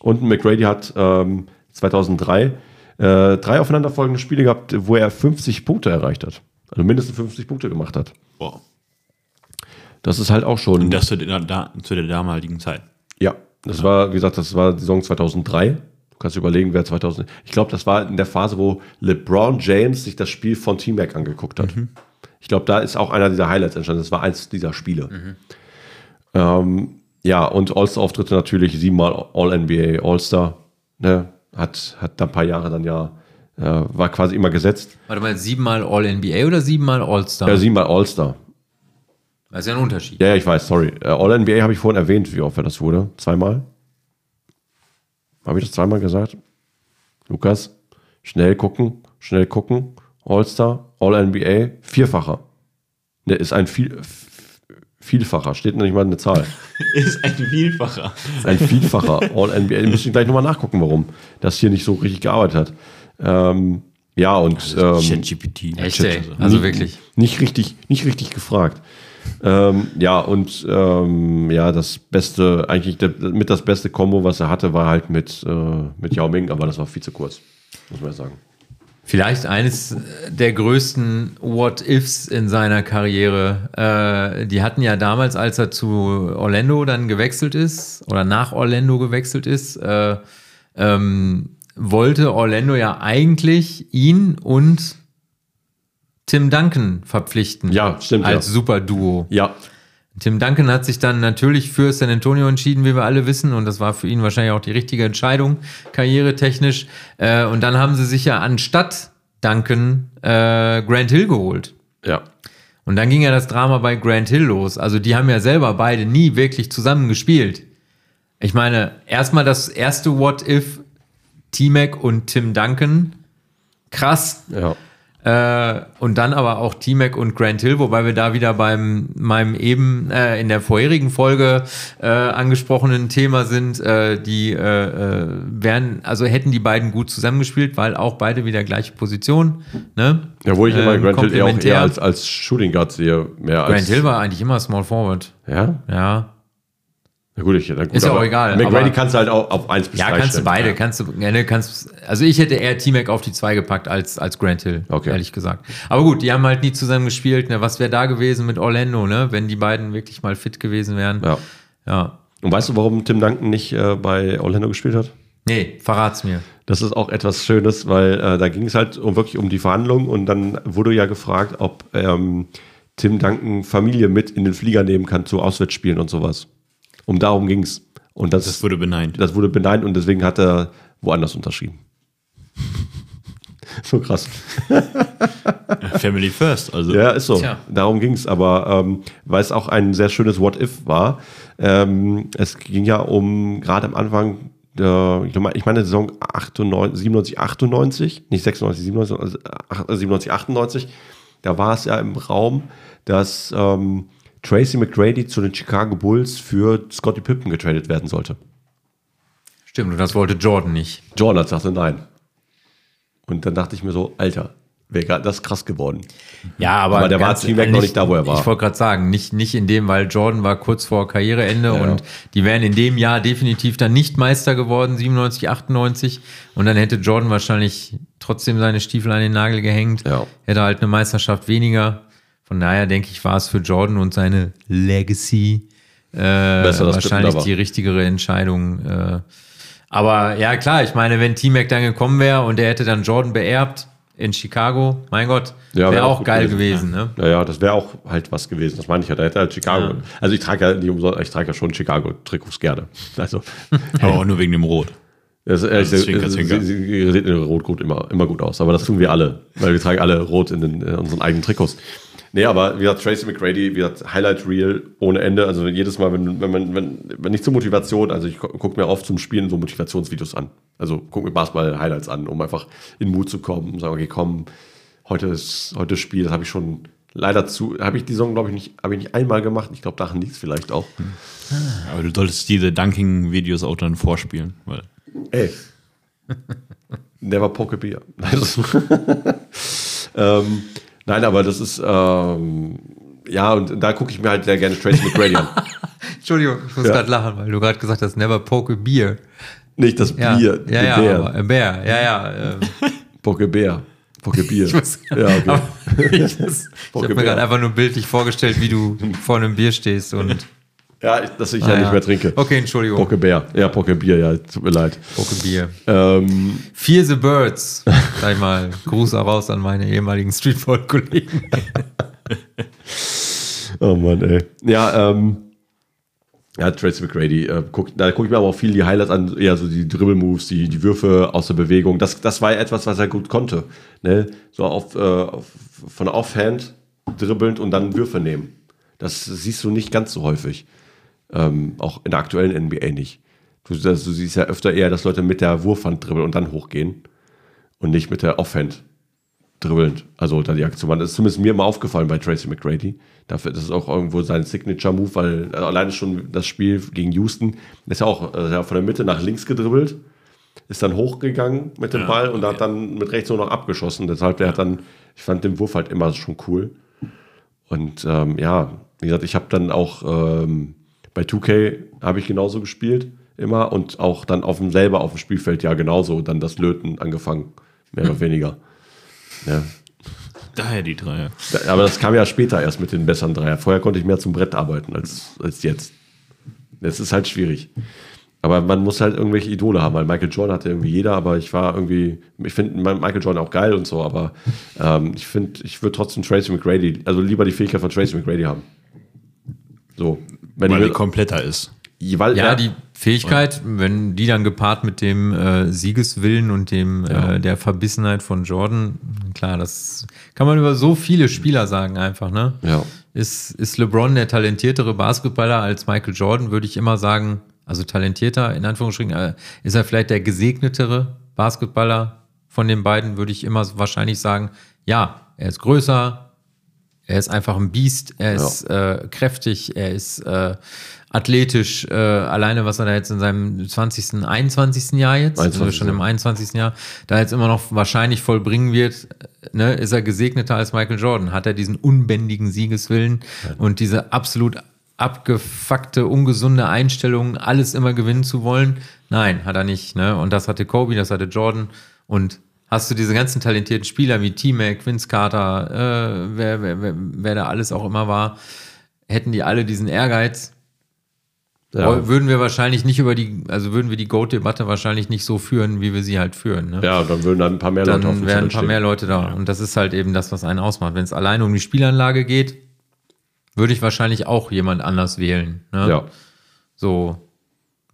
Und McGrady hat ähm, 2003 äh, drei aufeinanderfolgende Spiele gehabt, wo er 50 Punkte erreicht hat. Also mindestens 50 Punkte gemacht hat.
Boah.
Das ist halt auch schon.
Und das zu der, da, zu der damaligen Zeit.
Ja, das war, wie gesagt, das war die Saison 2003. Du kannst überlegen, wer 2000. Ich glaube, das war in der Phase, wo LeBron James sich das Spiel von T-Mac angeguckt hat. Ich glaube, da ist auch einer dieser Highlights entstanden. Das war eins dieser Spiele. Ähm, ja, und All-Star-Auftritte natürlich, siebenmal All-NBA, All-Star. Ne? Hat, hat da ein paar Jahre dann ja, äh, war quasi immer gesetzt.
Warte mal, siebenmal All-NBA oder siebenmal All-Star?
Ja, siebenmal All-Star.
das ist ja ein Unterschied.
Ja, ich weiß, sorry. Äh, All-NBA habe ich vorhin erwähnt, wie oft das wurde. Zweimal? Habe ich das zweimal gesagt? Lukas, schnell gucken, schnell gucken. All-Star, All-NBA, vierfacher. Ne, ist ein viel, Vielfacher, steht noch nicht mal eine Zahl.
Ist ein Vielfacher.
Ein Vielfacher All-NBA. Müssen wir gleich nochmal nachgucken, warum das hier nicht so richtig gearbeitet hat. Ähm, ja, und ähm,
ChatGPT.
Echt, ey. Also wirklich.
nicht richtig, nicht richtig gefragt. Ähm, ja, und ähm, ja, das Beste, eigentlich der, mit das beste Kombo, was er hatte, war halt mit, äh, mit Yao Ming, aber das war viel zu kurz, muss man ja sagen.
Vielleicht eines der größten What-Ifs in seiner Karriere. Äh, die hatten ja damals, als er zu Orlando dann gewechselt ist oder nach Orlando gewechselt ist, äh, ähm, wollte Orlando ja eigentlich ihn und Tim Duncan verpflichten.
Ja, stimmt,
Als
ja.
Superduo.
Ja,
Tim Duncan hat sich dann natürlich für San Antonio entschieden, wie wir alle wissen. Und das war für ihn wahrscheinlich auch die richtige Entscheidung, karrieretechnisch. Äh, und dann haben sie sich ja anstatt Duncan äh, Grant Hill geholt.
ja.
Und dann ging ja das Drama bei Grant Hill los. Also die haben ja selber beide nie wirklich zusammen gespielt. Ich meine, erstmal das erste What If T-Mac und Tim Duncan. Krass.
Ja.
Äh, und dann aber auch T-Mac und Grant Hill, wobei wir da wieder beim meinem eben äh, in der vorherigen Folge äh, angesprochenen Thema sind, äh, die äh, äh, wären, also hätten die beiden gut zusammengespielt, weil auch beide wieder gleiche Position. Ne?
Ja, wo ich immer
Ähm,
Grant Hill eher auch eher als, als Shooting Guard sehe, mehr als.
Grant Hill war eigentlich immer Small Forward.
Ja?
Ja.
Na gut, ich, na gut,
Ist ja auch egal,
McGrady kannst du halt auch auf 1 bis
Ja,
3
kannst du
stellen.
beide,
Ja.
kannst du, ja, ne, kannst, also ich hätte eher T-Mac auf die 2 gepackt als, als Grant Hill,
Okay.
ehrlich gesagt. Aber gut, die haben halt nie zusammen gespielt, ne, was wäre da gewesen mit Orlando, ne, wenn die beiden wirklich mal fit gewesen wären.
Ja.
ja.
Und weißt du, warum Tim Duncan nicht äh, bei Orlando gespielt hat?
Nee, verrat's mir.
Das ist auch etwas Schönes, weil äh, da ging es halt um, wirklich um die Verhandlungen und dann wurde ja gefragt, ob ähm, Tim Duncan Familie mit in den Flieger nehmen kann zu Auswärtsspielen und sowas. Um darum ging es. Und das,
Das wurde beneint.
das wurde beneint und deswegen hat er woanders unterschrieben. so krass.
Family First. Also
Ja, ist so.
Tja.
Darum ging es. Aber ähm, weil es auch ein sehr schönes What-If war, ähm, es ging ja um gerade am Anfang, der, ich, meine Saison 98, 97, 98, nicht 96, 97, also ach- 97, 98, da war es ja im Raum, dass ähm, Tracy McGrady zu den Chicago Bulls für Scottie Pippen getradet werden sollte.
Stimmt, und das wollte Jordan nicht.
Jordan hat sagte nein. Und dann dachte ich mir so, Alter, wäre das krass geworden.
Ja, aber,
Aber der war T-Mac noch nicht da, wo er war.
Ich wollte gerade sagen, nicht, nicht in dem, weil Jordan war kurz vor Karriereende
Ja.
und die wären in dem Jahr definitiv dann nicht Meister geworden, 97, 98. Und dann hätte Jordan wahrscheinlich trotzdem seine Stiefel an den Nagel gehängt.
Ja.
Hätte halt eine Meisterschaft weniger. Von daher denke ich, war es für Jordan und seine Legacy äh, wahrscheinlich die richtigere Entscheidung. Äh. Aber ja, klar, ich meine, wenn T-Mac dann gekommen wäre und er hätte dann Jordan beerbt in Chicago, mein Gott,
Ja,
wäre
wär
auch
gut
geil
gewesen,
gewesen. ne?
Naja, das wäre auch halt was gewesen. Das meine ich ja. Da hätte halt Chicago.
Ja.
Also ich trage ja nicht umsonst, ich trage ja schon Chicago-Trikots gerne. Also
aber auch nur wegen dem Rot.
Das, äh,
Also Zwinker, Zwinker.
sie, in Rot gut immer, immer gut aus. Aber das tun wir alle, weil wir tragen alle Rot in, den, in unseren eigenen Trikots. Nee, aber wie gesagt, Tracy McGrady, wie gesagt, Highlight Reel ohne Ende. Also jedes Mal, wenn, wenn man, wenn, wenn nicht zur Motivation, also ich gucke mir oft zum Spielen so Motivationsvideos an. Also gucke mir Basketball-Highlights an, um einfach in Mut zu kommen und sagen, okay, komm, heute ist heute ist Spiel, das habe ich schon leider zu, habe ich die Saison, glaube ich, nicht, habe ich nicht einmal gemacht. Ich glaube, daran liegt es vielleicht auch.
Aber du solltest diese Dunking-Videos auch dann vorspielen. Weil
Ey. Never poke a beer. Ähm, nein, aber das ist, ähm, ja, und da gucke ich mir halt sehr gerne Tracy McGrady an.
Entschuldigung, ich muss
Ja.
gerade lachen, weil du gerade gesagt hast, never poke a beer.
Nicht das
Ja,
Bier,
ja, ja,
Bär.
aber a bear, ja, ja. Äh,
Poke Bär. Pokebier.
Ich weiß,
ja, okay.
ich, ich habe mir gerade einfach nur bildlich vorgestellt, wie du vor einem Bier stehst und
ja, ich- dass ich
Ah,
ja nicht mehr trinke.
Okay, Entschuldigung.
Pokebär. Ja, Pokebier, ja, tut mir leid.
Pokebier.
Ähm,
Fear the Birds. Sag ich mal, Gruß auch raus an meine ehemaligen Streetball-Kollegen.
oh Mann, ey. Ja, ähm, ja, Tracy McGrady, äh, guck, da gucke ich mir aber auch viel die Highlights an, eher so die Dribble-Moves, die, die Würfe aus der Bewegung. Das, das war ja etwas, was er gut konnte. Ne? So auf, äh, auf, von Offhand dribbelnd und dann Würfe nehmen. Das siehst du nicht ganz so häufig. Ähm, auch in der aktuellen NBA nicht. Du, das, du siehst ja öfter eher, dass Leute mit der Wurfhand dribbeln und dann hochgehen und nicht mit der Offhand dribbelnd. Also da die Aktion. Das ist zumindest mir immer aufgefallen bei Tracy McGrady. Dafür, das ist auch irgendwo sein Signature-Move, weil also alleine schon das Spiel gegen Houston, ist ja auch ja, von der Mitte nach links gedribbelt, ist dann hochgegangen mit dem
Ja,
Ball und
okay.
hat dann mit rechts nur noch abgeschossen. Deshalb, der hat dann, ich fand den Wurf halt immer schon cool. Und ähm, ja, wie gesagt, ich habe dann auch ähm, bei 2K habe ich genauso gespielt immer und auch dann auf dem selber auf dem Spielfeld ja genauso dann das Löten angefangen, mehr oder weniger. Ja.
Daher die Dreier.
Aber das kam ja später erst mit den besseren Dreier. Vorher konnte ich mehr zum Brett arbeiten als, als jetzt. Das ist halt schwierig. Aber man muss halt irgendwelche Idole haben, weil Michael Jordan hatte irgendwie jeder, aber ich war irgendwie, ich finde Michael Jordan auch geil und so, aber ähm, ich finde, ich würde trotzdem Tracy McGrady, also lieber die Fähigkeit von Tracy McGrady haben. So. Wenn
Weil
ich
die kompletter ist.
weil,
Ja, die Fähigkeit, wenn die dann gepaart mit dem äh, Siegeswillen und dem äh, der Verbissenheit von Jordan, klar, das kann man über so viele Spieler sagen einfach, ne?
Ja.
Ist, ist LeBron der talentiertere Basketballer als Michael Jordan, würde ich immer sagen, also talentierter, in Anführungsstrichen, äh, ist er vielleicht der gesegnetere Basketballer von den beiden, würde ich immer wahrscheinlich sagen, ja, er ist größer, er ist einfach ein Biest, er ist äh, kräftig, er ist äh, athletisch, äh, alleine was er da jetzt in seinem 20., 21. Jahr jetzt, sind wir
21.
schon im 21. Jahr, da jetzt immer noch wahrscheinlich vollbringen wird, ne, ist er gesegneter als Michael Jordan. Hat er diesen unbändigen Siegeswillen und diese absolut abgefuckte, ungesunde Einstellung, alles immer gewinnen zu wollen? Nein, hat er nicht. Ne? Und das hatte Kobe, das hatte Jordan. Und hast du diese ganzen talentierten Spieler wie T-Mac, Vince Carter, äh, wer, wer, wer, wer da alles auch immer war, hätten die alle diesen Ehrgeiz,
Ja.
würden wir wahrscheinlich nicht über die, also würden wir die Goat-Debatte wahrscheinlich nicht so führen, wie wir sie halt führen. Ne?
ja, dann würden dann ein paar mehr Leute auf
dann wären ein paar
stehen.
mehr Leute da. Und das ist halt eben das, was einen ausmacht. Wenn es alleine um die Spielanlage geht, würde ich wahrscheinlich auch jemand anders wählen. Ne?
Ja.
So,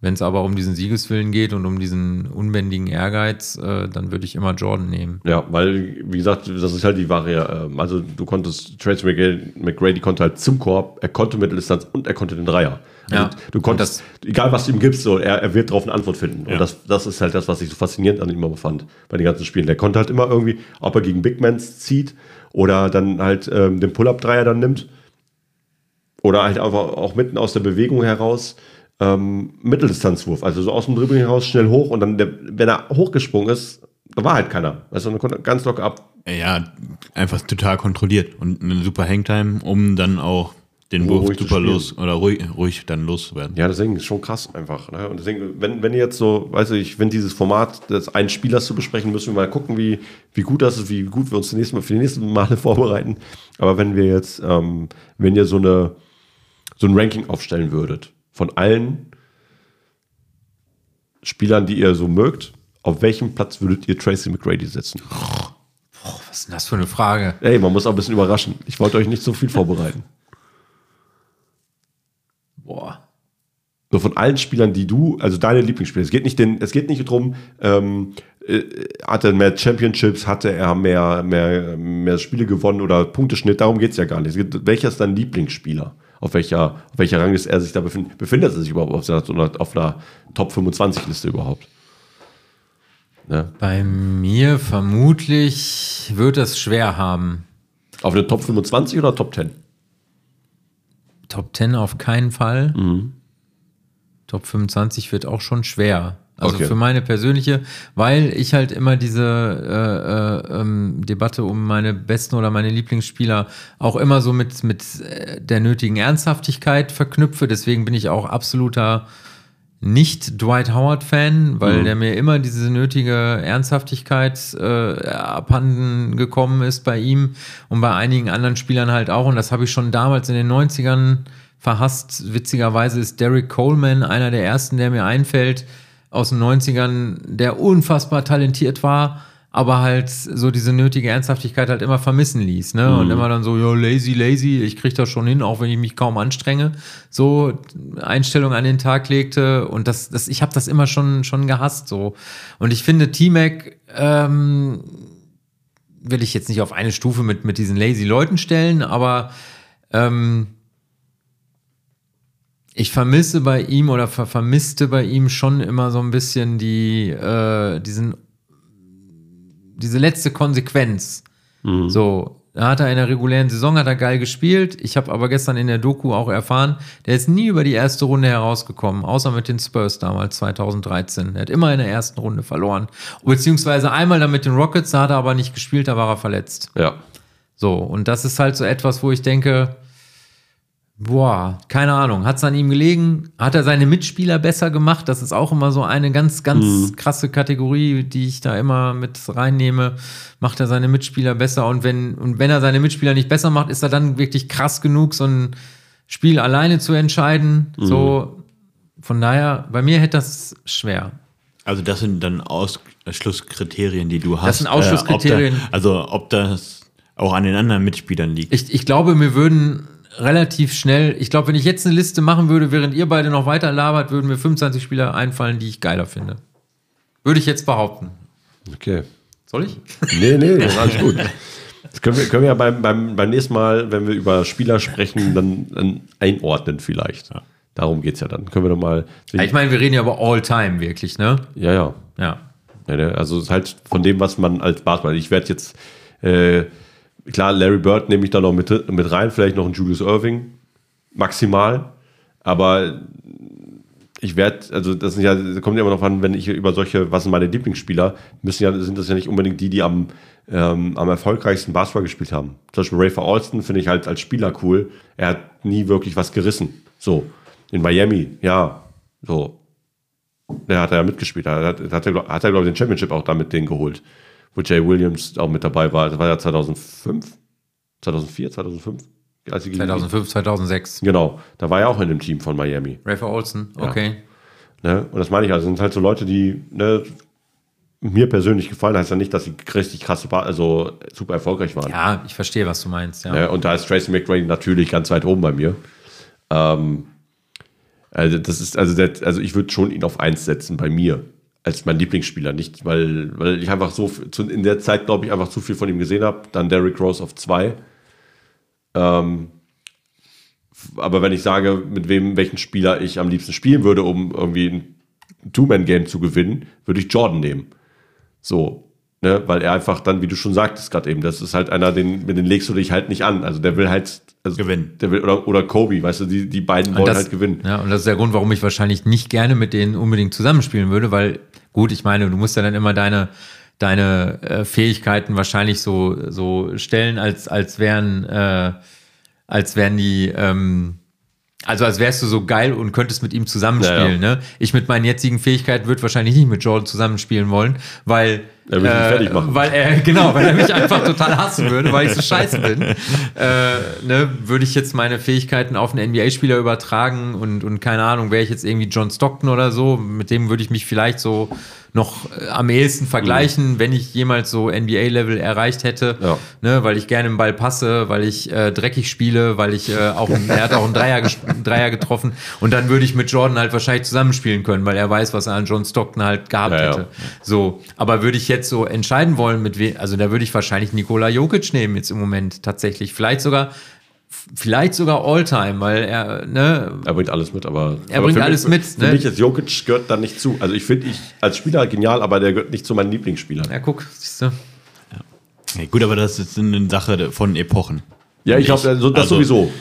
wenn es aber um diesen Siegeswillen geht und um diesen unbändigen Ehrgeiz, äh, dann würde ich immer Jordan nehmen.
Ja, weil, wie gesagt, das ist halt die Ware. ähm, Also, du konntest, Tracy McGrady, McGrady konnte halt zum Korb, er konnte Mitteldistanz und er konnte den Dreier. Also,
Ja.
Du konntest, egal was du ihm gibst, so, er, er wird darauf eine Antwort finden.
Ja.
Und das, das ist halt das, was ich so faszinierend an ihm immer fand, bei den ganzen Spielen. Der konnte halt immer irgendwie, ob er gegen Big Mans zieht oder dann halt ähm, den Pull-Up-Dreier dann nimmt oder halt einfach auch mitten aus der Bewegung heraus ähm, Mitteldistanzwurf, also so aus dem Dribbling heraus schnell hoch und dann, der, wenn er hochgesprungen ist, da war halt keiner. Du, dann konnte er ganz locker ab.
Ja, einfach total kontrolliert und eine super Hangtime, um dann auch den
Oh,
Wurf
zu
super los oder ruhig, ruhig dann loszuwerden.
Ja, deswegen ist schon krass einfach. Ne? Und deswegen, wenn, wenn ihr jetzt so, weiß ich, finde dieses Format des einen Spielers zu besprechen, müssen wir mal gucken, wie, wie gut das ist, wie gut wir uns die nächsten, für die nächsten Male vorbereiten. Aber wenn wir jetzt, ähm, wenn ihr so eine so ein Ranking aufstellen würdet von allen Spielern, die ihr so mögt, auf welchem Platz würdet ihr Tracy McGrady setzen?
Was ist denn das für eine Frage?
Ey, man muss auch ein bisschen überraschen. Ich wollte euch nicht so viel vorbereiten.
Boah.
So von allen Spielern, die du, also deine Lieblingsspieler. Es geht nicht, den, es geht nicht darum, ähm, äh, hat er mehr Championships, hatte er mehr, mehr, mehr Spiele gewonnen oder Punkteschnitt, darum geht es ja gar nicht. Geht, welcher ist dein Lieblingsspieler? Auf welcher, auf welcher Rangliste er sich da befindet? Befindet er sich überhaupt auf, einer, auf einer Top 25-Liste überhaupt? Ne?
Bei mir vermutlich wird es schwer haben.
Auf eine Top 25 oder Top 10?
Top 10 auf keinen Fall.
Mhm.
Top 25 wird auch schon schwer. Also
Okay.
für meine persönliche, weil ich halt immer diese äh, äh, ähm, Debatte um meine besten oder meine Lieblingsspieler auch immer so mit, mit äh, der nötigen Ernsthaftigkeit verknüpfe. Deswegen bin ich auch absoluter nicht Dwight Howard-Fan, weil
Mhm.
der mir immer diese nötige Ernsthaftigkeit äh, abhanden gekommen ist bei ihm und bei einigen anderen Spielern halt auch. Und das habe ich schon damals in den 90ern verhasst. Witzigerweise ist Derek Coleman einer der ersten, der mir einfällt, aus den 90ern, der unfassbar talentiert war, aber halt so diese nötige Ernsthaftigkeit halt immer vermissen ließ. Ne? Und immer dann so, ja, lazy, lazy, ich krieg das schon hin, auch wenn ich mich kaum anstrenge. So Einstellung an den Tag legte. Und das, das, ich habe das immer schon, schon gehasst. so. Und ich finde, T-Mac ähm, will ich jetzt nicht auf eine Stufe mit, mit diesen lazy Leuten stellen, aber ähm, ich vermisse bei ihm oder ver vermisste bei ihm schon immer so ein bisschen die, äh, diesen, diese letzte Konsequenz. So, da hat er in der regulären Saison hat er geil gespielt. Ich habe aber gestern in der Doku auch erfahren, der ist nie über die erste Runde herausgekommen, außer mit den Spurs damals 2013. Er hat immer in der ersten Runde verloren. Beziehungsweise einmal dann mit den Rockets, da hat er aber nicht gespielt, da war er verletzt.
Ja.
So, und das ist halt so etwas, wo ich denke, boah, keine Ahnung, hat es an ihm gelegen? Hat er seine Mitspieler besser gemacht? Das ist auch immer so eine ganz, ganz krasse Kategorie, die ich da immer mit reinnehme. Macht er seine Mitspieler besser? Und wenn, und wenn er seine Mitspieler nicht besser macht, ist er dann wirklich krass genug, so ein Spiel alleine zu entscheiden? So, von daher, bei mir hätte das schwer.
Also das sind dann Ausschlusskriterien, die du hast.
Das sind Ausschlusskriterien.
Äh, ob da, also ob das auch an den anderen Mitspielern liegt.
Ich, ich glaube, mir würden relativ schnell, ich glaube, wenn ich jetzt eine Liste machen würde, während ihr beide noch weiter labert, würden mir 25 Spieler einfallen, die ich geiler finde. Würde ich jetzt behaupten.
Okay.
Soll ich?
Nee, nee, das ist alles gut. Das können wir, können wir ja beim, beim, beim nächsten Mal, wenn wir über Spieler sprechen, dann, dann einordnen vielleicht. Darum geht es ja dann. Können wir doch mal.
Ja, ich meine, wir reden ja über All-Time wirklich, ne?
Ja, ja.
Ja.
Ja, ne, Also es ist halt von dem, was man als Basketball. Ich werde jetzt, äh, klar, Larry Bird nehme ich da noch mit, mit rein, vielleicht noch einen Julius Irving, maximal. Aber ich werde, also das sind ja, das kommt ja immer noch an, wenn ich über solche, was sind meine Lieblingsspieler, müssen ja, sind das ja nicht unbedingt die, die am, ähm, am erfolgreichsten Basketball gespielt haben. Zum Beispiel Rafer Alston finde ich halt als Spieler cool. Er hat nie wirklich was gerissen. So. In Miami, ja. So. Der hat er ja mitgespielt. Da hat, hat er, hat er glaube ich, den Championship auch da mit denen geholt. Wo Jay Williams auch mit dabei war. Das war ja 2005, 2004, 2005. Als sie gegen-
2005, 2006.
Genau. Da war er auch in dem Team von Miami.
Rafer Olsen, okay.
Ne? Und das meine ich, also sind halt so Leute, die ne, mir persönlich gefallen, heißt ja nicht, dass sie richtig krasse, Ba- also super erfolgreich waren.
Ja, ich verstehe, was du meinst, ja.
Ne? Und da ist Tracy McGrady natürlich ganz weit oben bei mir. Ähm, also das ist, also, der, also ich würde schon ihn auf 1 setzen bei mir als mein Lieblingsspieler. Nicht, weil, weil ich einfach so zu, in der Zeit, glaube ich, einfach zu viel von ihm gesehen habe. Dann Derrick Rose auf 2. Ähm, aber wenn ich sage, mit wem, welchen Spieler ich am liebsten spielen würde, um irgendwie ein Two-Man-Game zu gewinnen, würde ich Jordan nehmen. So. Ne, weil er einfach dann, wie du schon sagtest gerade eben, das ist halt einer, den, mit den legst du dich halt nicht an. Also der will halt also
Gewinnen.
Der will, oder, oder Kobe, weißt du, die, die beiden wollen
das,
halt gewinnen.
Ja, und das ist der Grund, warum ich wahrscheinlich nicht gerne mit denen unbedingt zusammenspielen würde, weil, gut, ich meine, du musst ja dann immer deine, deine äh, Fähigkeiten wahrscheinlich so, so stellen, als, als wären, äh, als wären die, ähm, also als wärst du so geil und könntest mit ihm zusammenspielen.
Ja, ja.
Ne? Ich mit meinen jetzigen Fähigkeiten würde wahrscheinlich nicht mit Jordan zusammenspielen wollen, weil
Er will dich fertig machen.
weil er genau, weil er mich einfach total hassen würde, weil ich so scheiße bin. Äh, ne, würde ich jetzt meine Fähigkeiten auf einen NBA-Spieler übertragen und, und keine Ahnung, wäre ich jetzt irgendwie John Stockton oder so, mit dem würde ich mich vielleicht so noch äh, am ehesten vergleichen, wenn ich jemals so NBA-Level erreicht hätte,
Ja.
ne, weil ich gerne den Ball passe, weil ich äh, dreckig spiele, weil ich äh, auch, er hat auch einen Dreier, Dreier getroffen und dann würde ich mit Jordan halt wahrscheinlich zusammenspielen können, weil er weiß, was er an John Stockton halt gehabt
Ja, ja.
hätte. So, aber würde ich jetzt so entscheiden wollen, mit wem, also da würde ich wahrscheinlich Nikola Jokic nehmen jetzt im Moment tatsächlich. Vielleicht sogar, vielleicht sogar Alltime, weil er, ne,
Er bringt alles mit, aber.
Er
aber
bringt
für
alles
mich,
mit,
Für
ne?
mich ist Jokic gehört da nicht zu. Also ich finde ich als Spieler genial, aber der gehört nicht zu meinen Lieblingsspielern.
ja, guck, siehst du.
Ja, gut, aber das ist eine Sache von Epochen.
Ja, ich glaube, also, das
Also-
sowieso.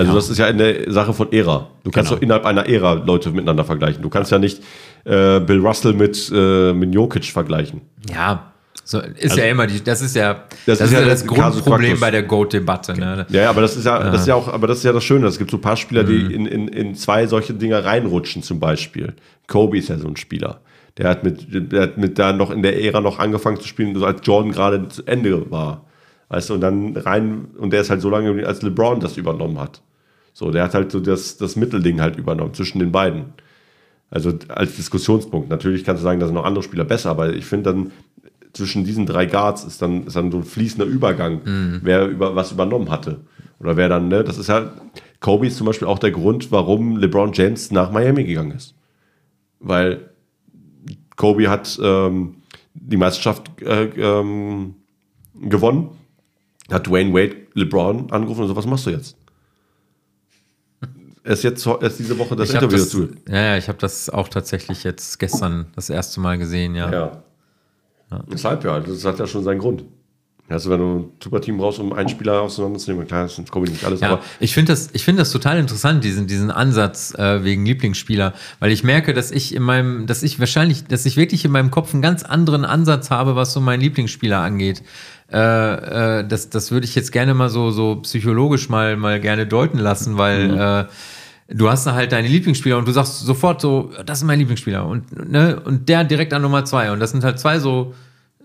Also das ist ja eine Sache von Ära. Du kannst
Genau.
doch innerhalb einer Ära Leute miteinander vergleichen. Du kannst ja nicht äh, Bill Russell mit, äh, mit Jokic vergleichen.
Ja, So, ist ja immer die, das ist ja
Das
das,
ist ja
ja das Grundproblem bei der Goat-Debatte. Ne?
Ja, ja, aber das ist ja, das ist ja auch, aber das ist ja das Schöne. Es gibt so ein paar Spieler,
Mhm.
die in, in, in zwei solche Dinger reinrutschen, zum Beispiel. Kobe ist ja so ein Spieler. Der hat mit, der hat mit da noch in der Ära noch angefangen zu spielen, so als Jordan gerade zu Ende war. Weißt du, und dann rein, und der ist halt so lange, als LeBron das übernommen hat. So, der hat halt so das, das Mittelding halt übernommen zwischen den beiden. Also als Diskussionspunkt. Natürlich kannst du sagen, da sind noch andere Spieler besser, aber ich finde dann, zwischen diesen drei Guards ist dann, ist dann so ein fließender Übergang, wer über was übernommen hatte. Oder wer dann, ne, das ist ja, Kobe ist zum Beispiel auch der Grund, warum LeBron James nach Miami gegangen ist. Weil Kobe hat ähm, die Meisterschaft äh, ähm, gewonnen, hat Dwayne Wade LeBron angerufen und so, was machst du jetzt? Erst jetzt, erst diese Woche das
Ich
Interview
das,
dazu.
ja, ja, ich habe das auch tatsächlich jetzt gestern das erste Mal gesehen, ja.
Ja. Deshalb ja, das hat ja schon seinen Grund. Also wenn du ein Superteam brauchst, um einen Spieler auseinanderzunehmen, klar, das ist Kobe nicht alles,
Ja,
aber
ich finde das, ich finde das total interessant, diesen, diesen Ansatz äh, wegen Lieblingsspieler, weil ich merke, dass ich in meinem, dass ich wahrscheinlich, dass ich wirklich in meinem Kopf einen ganz anderen Ansatz habe, was so meinen Lieblingsspieler angeht. Äh, äh, das, das würde ich jetzt gerne mal so, so psychologisch mal, mal gerne deuten lassen, weil äh, du hast da halt deine Lieblingsspieler und du sagst sofort so, das ist mein Lieblingsspieler und, ne, und der direkt an Nummer zwei. Und das sind halt zwei so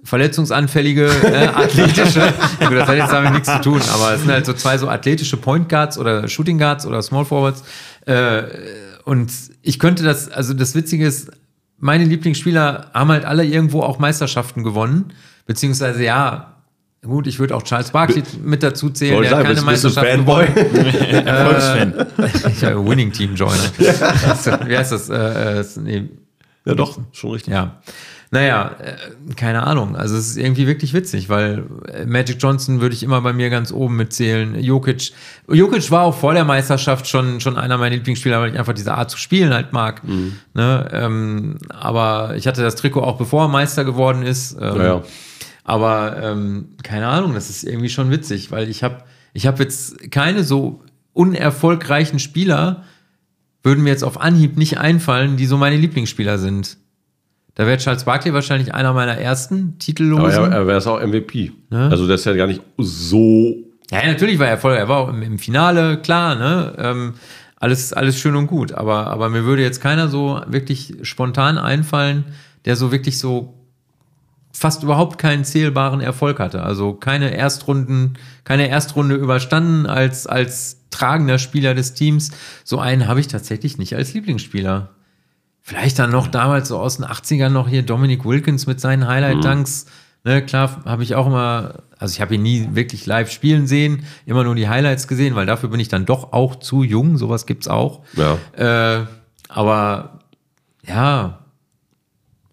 verletzungsanfällige, äh, athletische, gut, das hat jetzt damit nichts zu tun, aber es sind halt so zwei so athletische Point Guards oder Shooting Guards oder Small Forwards. Äh, und ich könnte das, also das Witzige ist, meine Lieblingsspieler haben halt alle irgendwo auch Meisterschaften gewonnen, beziehungsweise ja, gut, ich würde auch Charles Barkley mit dazu zählen, der
sagen,
keine
bist, bist du
Meisterschaften
Fanboy?
Erfolgsfan.
Ich habe Winning Team Joiner. Also, Wie heißt das? Äh, äh, nee,
ja doch, schon richtig.
ja. Naja, äh, keine Ahnung. Also es ist irgendwie wirklich witzig, weil äh, Magic Johnson würde ich immer bei mir ganz oben mitzählen. Jokic. Jokic war auch vor der Meisterschaft schon, schon einer meiner Lieblingsspieler, weil ich einfach diese Art zu spielen halt mag. Ne? Ähm, aber ich hatte das Trikot auch bevor er Meister geworden ist. Ähm,
Ja, ja.
Aber ähm, keine Ahnung, das ist irgendwie schon witzig, weil ich habe ich hab jetzt keine so unerfolgreichen Spieler, würden mir jetzt auf Anhieb nicht einfallen, die so meine Lieblingsspieler sind. Da wäre Charles Barkley wahrscheinlich einer meiner ersten
Aber
Titellosen.
er, er wäre es auch MVP.
Ne?
Also das ist ja gar nicht so.
Ja, natürlich war er voll, er war auch im, im Finale, klar, ne? Ähm, alles, alles schön und gut. Aber, aber mir würde jetzt keiner so wirklich spontan einfallen, der so wirklich so fast überhaupt keinen zählbaren Erfolg hatte. Also keine Erstrunden, keine Erstrunde überstanden als, als tragender Spieler des Teams. So einen habe ich tatsächlich nicht als Lieblingsspieler. Vielleicht dann noch damals so aus den 80ern noch hier Dominic Wilkins mit seinen Highlight-Dunks. Ne, klar, habe ich auch immer, also ich habe ihn nie wirklich live spielen sehen, immer nur die Highlights gesehen, weil dafür bin ich dann doch auch zu jung, sowas gibt's auch.
Ja.
Äh, aber ja,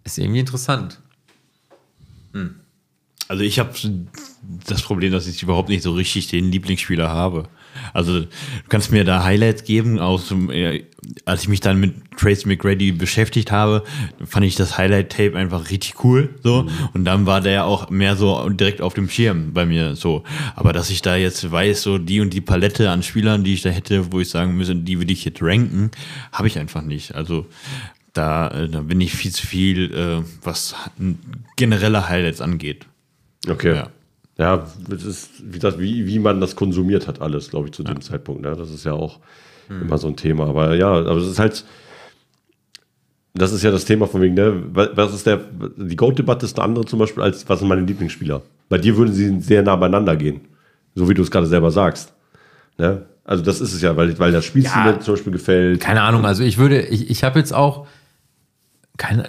ist irgendwie interessant.
Also ich habe das Problem, dass ich überhaupt nicht so richtig den Lieblingsspieler habe. Also du kannst mir da Highlights geben, aus äh, als ich mich dann mit Trace McGrady beschäftigt habe, fand ich das Highlight-Tape einfach richtig cool. So. Und dann war der auch mehr so direkt auf dem Schirm bei mir so. Aber dass ich da jetzt weiß, so die und die Palette an Spielern, die ich da hätte, wo ich sagen müsste, die würde ich jetzt ranken, habe ich einfach nicht. Also da, äh, da bin ich viel zu viel, äh, was generelle Highlights angeht.
Okay.
Ja.
Ja, das ist, wie, das, wie, wie man das konsumiert hat, alles, glaube ich, zu dem Zeitpunkt. Ne? Das ist ja auch immer so ein Thema. Aber ja, aber es ist halt, das ist ja das Thema von wegen, ne? Was ist der, die Goat-Debatte ist eine andere zum Beispiel, als was sind meine Lieblingsspieler. Bei dir würden sie sehr nah beieinander gehen. So wie du es gerade selber sagst. Ne? Also das ist es ja, weil, weil das Spielstil
Ja.
zum Beispiel gefällt.
Keine Ahnung, also ich würde, ich, ich habe jetzt auch keine,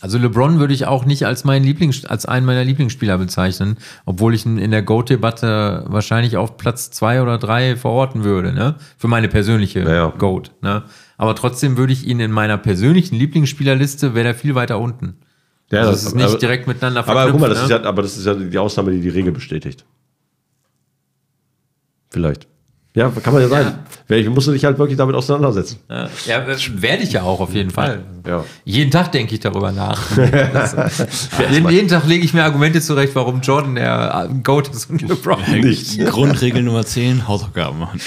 also LeBron würde ich auch nicht als meinen Lieblings, als einen meiner Lieblingsspieler bezeichnen, obwohl ich ihn in der Goat-Debatte wahrscheinlich auf Platz zwei oder drei verorten würde, ne? Für meine persönliche
Ja, ja.
Goat, ne? Aber trotzdem würde ich ihn in meiner persönlichen Lieblingsspielerliste, wäre er viel weiter unten.
Ja,
also
das-
ist nicht
aber-
direkt miteinander
Aber guck mal, das
ne?
ist ja, aber das ist ja die Ausnahme, die die Regel bestätigt. Vielleicht. Ja, kann man ja sein. Ja. musst du dich halt wirklich damit auseinandersetzen.
Ja, ja, äh, werde ich ja auch auf jeden Fall.
Ja.
Jeden Tag denke ich darüber nach. Das, jeden, jeden Tag lege ich mir Argumente zurecht, warum Jordan der äh, Goat ist und LeBron.
Nicht.
Grundregel Nummer 10, Hausaufgaben machen.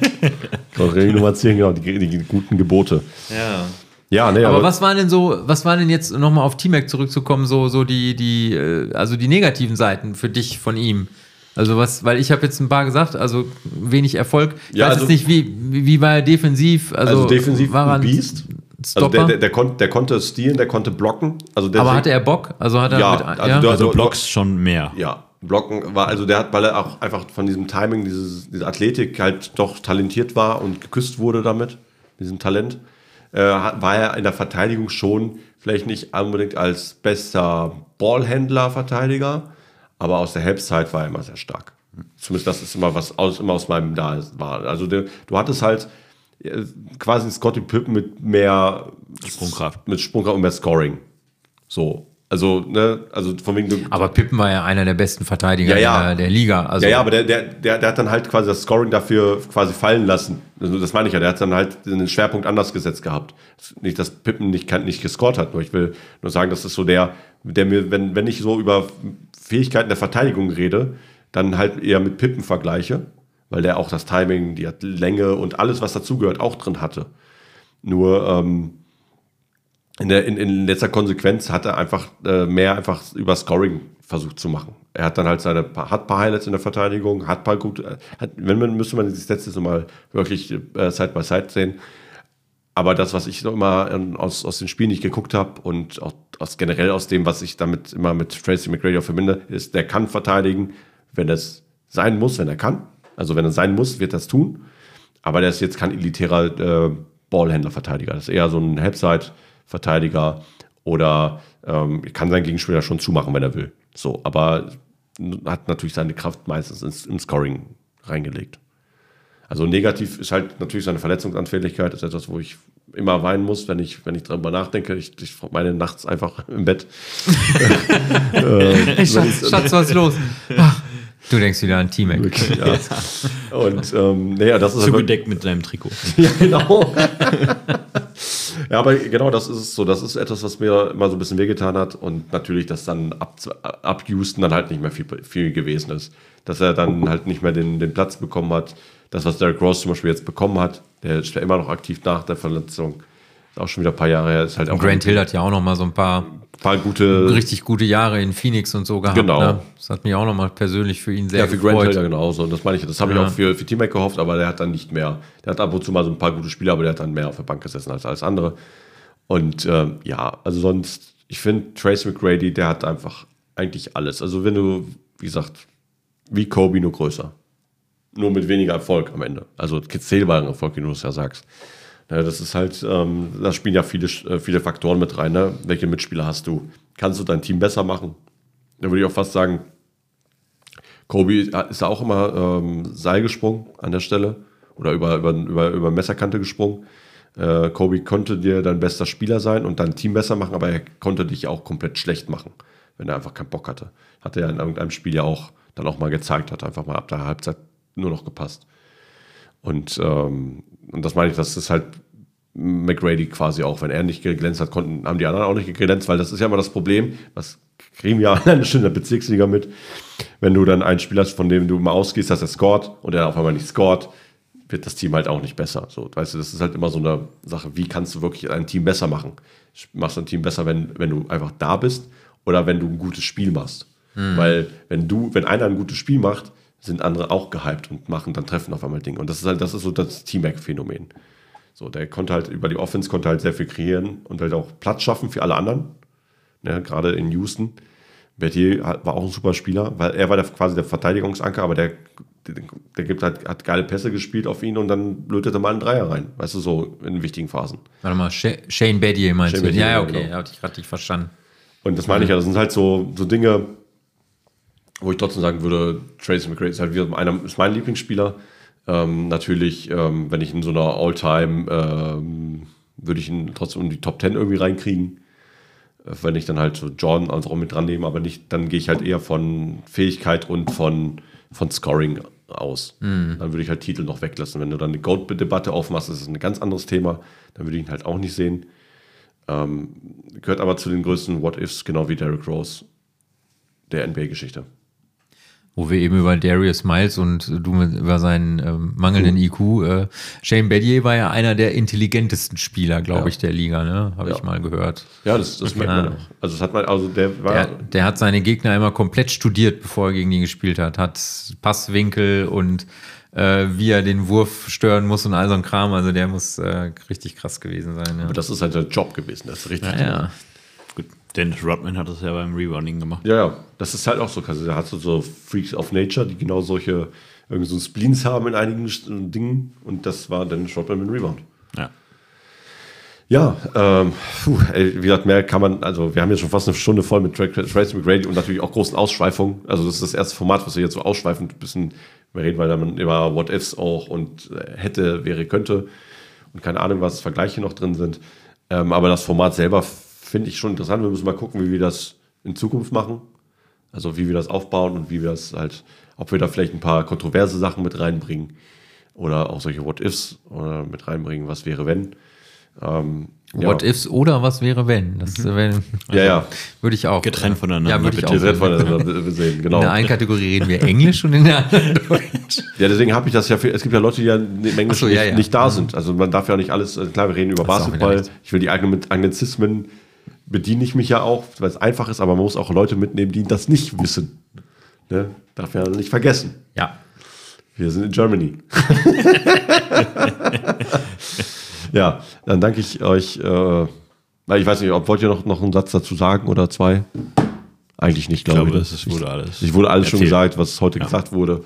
Regel Nummer 10, genau, die, die guten Gebote.
Ja.
Ja, nee,
aber, aber was waren denn so, was waren denn jetzt nochmal auf T-Mac zurückzukommen, so, so die, die, äh, also die negativen Seiten für dich von ihm? Also was, weil ich habe jetzt ein paar gesagt, also wenig Erfolg. Ich
Ja,
weiß
also-
jetzt nicht, wie, wie war er defensiv? Also,
Also, defensiv
war er
ein Beast. Also
Stopper?
der, der, der, kon, der konnte stehlen, der konnte blocken. Also der
aber hatte er Bock? Also hat er
Ja,
mit,
also du-
Also
du-
Blocks schon mehr.
Ja, blocken war, also der hat, weil er auch einfach von diesem Timing, dieses, diese Athletik halt doch talentiert war und geküsst wurde damit, diesem Talent, äh, war er in der Verteidigung schon vielleicht nicht unbedingt als bester Ballhändler Verteidiger, aber aus der Halbzeit war er immer sehr stark. Zumindest das ist immer was aus, immer aus meinem da war. Also der, du hattest halt äh, quasi einen Scotty Pippen mit mehr
Sprungkraft.
mit Sprungkraft und mehr Scoring. So. Also, ne, also von wegen du,
aber Pippen war ja einer der besten Verteidiger
Ja, ja.
Der, der Liga. Also
Ja, ja, aber der, der, der, der hat dann halt quasi das Scoring dafür quasi fallen lassen. Also das meine ich ja, der hat dann halt den Schwerpunkt anders gesetzt gehabt. Nicht, dass Pippen nicht, nicht gescored hat, nur ich will nur sagen, das ist so der, der mir, wenn, wenn ich so über Fähigkeiten der Verteidigung rede, dann halt eher mit Pippen vergleiche, weil der auch das Timing, die Länge und alles, was dazugehört, auch drin hatte. Nur ähm, in, der, in, in letzter Konsequenz hat er einfach äh, mehr einfach über Scoring versucht zu machen. Er hat dann halt seine hat paar Highlights in der Verteidigung, hat paar gut, äh, hat, wenn man müsste man die Stats jetzt mal wirklich äh, Side by Side sehen. Aber das, was ich noch immer ähm, aus, aus den Spielen nicht geguckt habe und auch aus generell aus dem, was ich damit immer mit Tracy McGrady verbinde, ist, der kann verteidigen, wenn es sein muss, wenn er kann. Also wenn er sein muss, wird es tun. Aber der ist jetzt kein elitärer äh, Ballhändler-Verteidiger. Das ist eher so ein Halbside-Verteidiger oder ähm, kann seinen Gegenspieler schon zumachen, wenn er will. So, aber hat natürlich seine Kraft meistens ins, im Scoring reingelegt. Also negativ ist halt natürlich seine Verletzungsanfälligkeit, ist etwas, wo ich immer weinen muss, wenn ich, wenn ich darüber nachdenke. Ich, ich meine nachts einfach im Bett.
Hey, Schatz, Schatz, was ist los? Ach, du denkst wieder an T-Mac.
ja. Und ähm, naja, das ist
Zugedeckt mit seinem Trikot.
Ja, genau. ja, aber genau das ist es so. Das ist etwas, was mir immer so ein bisschen wehgetan hat. Und natürlich, dass dann ab, ab Houston dann halt nicht mehr viel, viel gewesen ist. Dass er dann halt nicht mehr den, den Platz bekommen hat. Das, was Derrick Rose zum Beispiel jetzt bekommen hat, der ist ja immer noch aktiv nach der Verletzung. Ist auch schon wieder ein paar Jahre her. Ist halt auch
Grant Hill hat ja auch noch mal so ein paar
paar gute.
richtig gute Jahre in Phoenix und so gehabt.
Genau.
Ne? Das hat mich auch noch mal persönlich für ihn sehr
Ja, für Grant
gefreut.
Hill ja genauso. Und das meine ich, das habe
Ja.
ich auch für, für T-Mac gehofft, aber der hat dann nicht mehr. Der hat ab und zu mal so ein paar gute Spiele, aber der hat dann mehr auf der Bank gesessen als alles andere. Und ähm, ja, also sonst, ich finde, Trace McGrady, der hat einfach eigentlich alles. Also wenn du, wie gesagt, wie Kobe, nur größer. Nur mit weniger Erfolg am Ende. Also zählbaren Erfolg, wie du es ja sagst. Ja, das ist halt, ähm, da spielen ja viele, äh, viele Faktoren mit rein. Ne? Welche Mitspieler hast du? Kannst du dein Team besser machen? Da würde ich auch fast sagen, Kobe ist ja auch immer ähm, Seil gesprungen an der Stelle oder über, über, über, über Messerkante gesprungen. Äh, Kobe konnte dir dein bester Spieler sein und dein Team besser machen, aber er konnte dich auch komplett schlecht machen, wenn er einfach keinen Bock hatte. Hat er ja in irgendeinem Spiel ja auch dann auch mal gezeigt, hat einfach mal ab der Halbzeit nur noch gepasst. Und, ähm, und das meine ich, das ist halt McGrady quasi auch. Wenn er nicht geglänzt hat, konnten, haben die anderen auch nicht geglänzt, weil das ist ja immer das Problem, was kriegen wir alleine schon in der Bezirksliga mit. Wenn du dann einen Spieler hast, von dem du mal ausgehst, dass er scored und er auf einmal nicht scored, wird das Team halt auch nicht besser. So, weißt du, das ist halt immer so eine Sache, wie kannst du wirklich ein Team besser machen? Machst du ein Team besser, wenn, wenn du einfach da bist oder wenn du ein gutes Spiel machst? Weil wenn du, wenn einer ein gutes Spiel macht, sind andere auch gehypt und machen dann treffen auf einmal Dinge. Und das ist halt, das ist so das Teamwork-Phänomen. So, der konnte halt über die Offense konnte halt sehr viel kreieren und halt auch Platz schaffen für alle anderen. Ne, gerade in Houston. Bertier war auch ein super Spieler, weil er war der, quasi der Verteidigungsanker, aber der, der, der gibt halt, hat geile Pässe gespielt auf ihn und dann lötete mal einen Dreier rein. Weißt du, so in wichtigen Phasen.
Warte mal, Sha- Shane Bedier meinst
Shane
du?
Battier,
Ja, ja,
ja,
okay,
genau.
hatte ich gerade nicht verstanden.
Und das meine ich ja, das sind halt so, so Dinge, wo ich trotzdem sagen würde, Tracy McGrady ist halt wieder einer, ist mein Lieblingsspieler. Ähm, natürlich, ähm, wenn ich in so einer All-Time, ähm, würde ich ihn trotzdem in die Top 10 irgendwie reinkriegen. Äh, Wenn ich dann halt so Jordan also auch mit dran nehme, aber nicht, dann gehe ich halt eher von Fähigkeit und von, von Scoring aus. Dann würde ich halt Titel noch weglassen. Wenn du dann eine Goat-Debatte aufmachst, ist es ein ganz anderes Thema. Dann würde ich ihn halt auch nicht sehen. Ähm, gehört aber zu den größten What-Ifs, genau wie Derrick Rose der NBA-Geschichte.
Wo wir eben über Darius Miles und du über seinen ähm, mangelnden IQ. Äh, Shane Battier war ja einer der intelligentesten Spieler, glaube
Ja.
ich, der Liga, ne? Habe
Ja.
ich mal gehört.
Ja, das, das merkt man auch. Also das hat man, also der war.
Der, der hat seine Gegner immer komplett studiert, bevor er gegen die gespielt hat. Hat Passwinkel und äh, wie er den Wurf stören muss und all so ein Kram. Also der muss äh, richtig krass gewesen sein. Ja.
aber das ist halt sein Job gewesen. Das ist richtig.
ja,
Dennis Rodman hat das ja beim Rebounding gemacht.
Ja, ja, das ist halt auch so. Also, da hast du so Freaks of Nature, die genau solche irgendwie so Spleens haben in einigen Dingen. Und das war dann Shotman mit Rebound.
Ja.
Ja, ähm, puh, ey, wie gesagt, mehr kann man, also wir haben jetzt schon fast eine Stunde voll mit Tra- Tra- Tracy McGrady und natürlich auch großen Ausschweifungen. Also das ist das erste Format, was wir jetzt so ausschweifend ein bisschen reden, weil dann über What-Ifs auch und äh, hätte, wäre, könnte und keine Ahnung, was Vergleiche noch drin sind. Ähm, aber das Format selber finde ich schon interessant. Wir müssen mal gucken, wie wir das in Zukunft machen. Also wie wir das aufbauen und wie wir das halt, ob wir da vielleicht ein paar kontroverse Sachen mit reinbringen oder auch solche What-Ifs oder mit reinbringen, was wäre, wenn. Ähm, ja.
What ifs oder was wäre wenn? Das äh, wenn,
Ja, ja.
würde ich auch.
Getrennt voneinander,
Ja, würde ich auch.
Voneinander sehen, genau.
In der einen Kategorie reden wir Englisch und in der anderen Deutsch.
Ja, deswegen habe ich das ja für, es gibt ja Leute, die ja im Englischen
so, ja,
nicht,
ja.
nicht da sind. Also man darf ja nicht alles, äh, klar, wir reden über
Das
Basketball. Ich will die Angl- Anglizismen bediene ich mich ja auch, weil es einfach ist, aber man muss auch Leute mitnehmen, die das nicht wissen. Ne? Darf ja nicht vergessen.
Ja.
Wir sind in Germany. ja, dann danke ich euch. Äh, ich weiß nicht, ob wollt ihr noch, noch einen Satz dazu sagen oder zwei? Eigentlich nicht,
Ich
glaube
glaube,
ich.
das ist, wurde alles.
Ich wurde alles schon
erzählt.
gesagt, was heute gesagt wurde.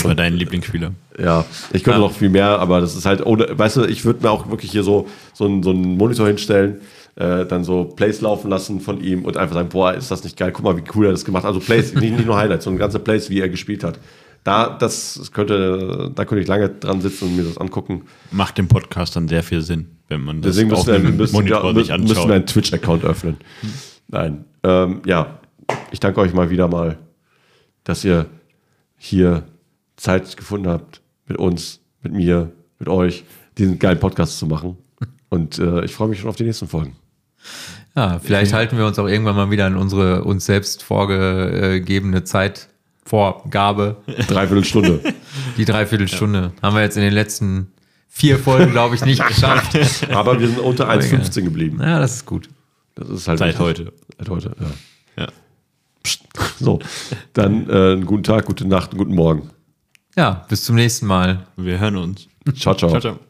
Über deinen Lieblingsspieler.
Ja, ich könnte
Ja.
noch viel mehr, aber das ist halt ohne, weißt du, ich würde mir auch wirklich hier so, so, einen, so einen Monitor hinstellen, äh, dann so Plays laufen lassen von ihm und einfach sagen, boah, ist das nicht geil, guck mal, wie cool er das gemacht hat. Also Plays, nicht, nicht nur Highlights, sondern ganze Plays, wie er gespielt hat. Da, das könnte, da könnte ich lange dran sitzen und mir das angucken.
Macht dem Podcast dann sehr viel Sinn, wenn man das
Deswegen
auf
müssen wir,
dem
müssen,
Monitor
ja,
sich
müssen, müssen wir
anschaut.
einen Twitch-Account öffnen. Nein. Ähm, ja, ich danke euch mal wieder mal, dass ihr hier Zeit gefunden habt, mit uns, mit mir, mit euch, diesen geilen Podcast zu machen. Und äh, ich freue mich schon auf die nächsten Folgen.
Ja, vielleicht halten wir uns auch irgendwann mal wieder an unsere uns selbst vorgegebene Zeitvorgabe.
Dreiviertel Stunde.
Die Dreiviertelstunde. Haben wir jetzt in den letzten vier Folgen, glaube ich, nicht geschafft.
Aber wir sind unter 1,15 geblieben.
Ja, das ist gut.
Das ist halt
Seit heute.
Seit heute, ja.
Ja.
So, dann äh, einen guten Tag, gute Nacht, einen guten Morgen.
Ja, bis zum nächsten Mal.
Wir hören uns.
Ciao, ciao.
Ciao, ciao.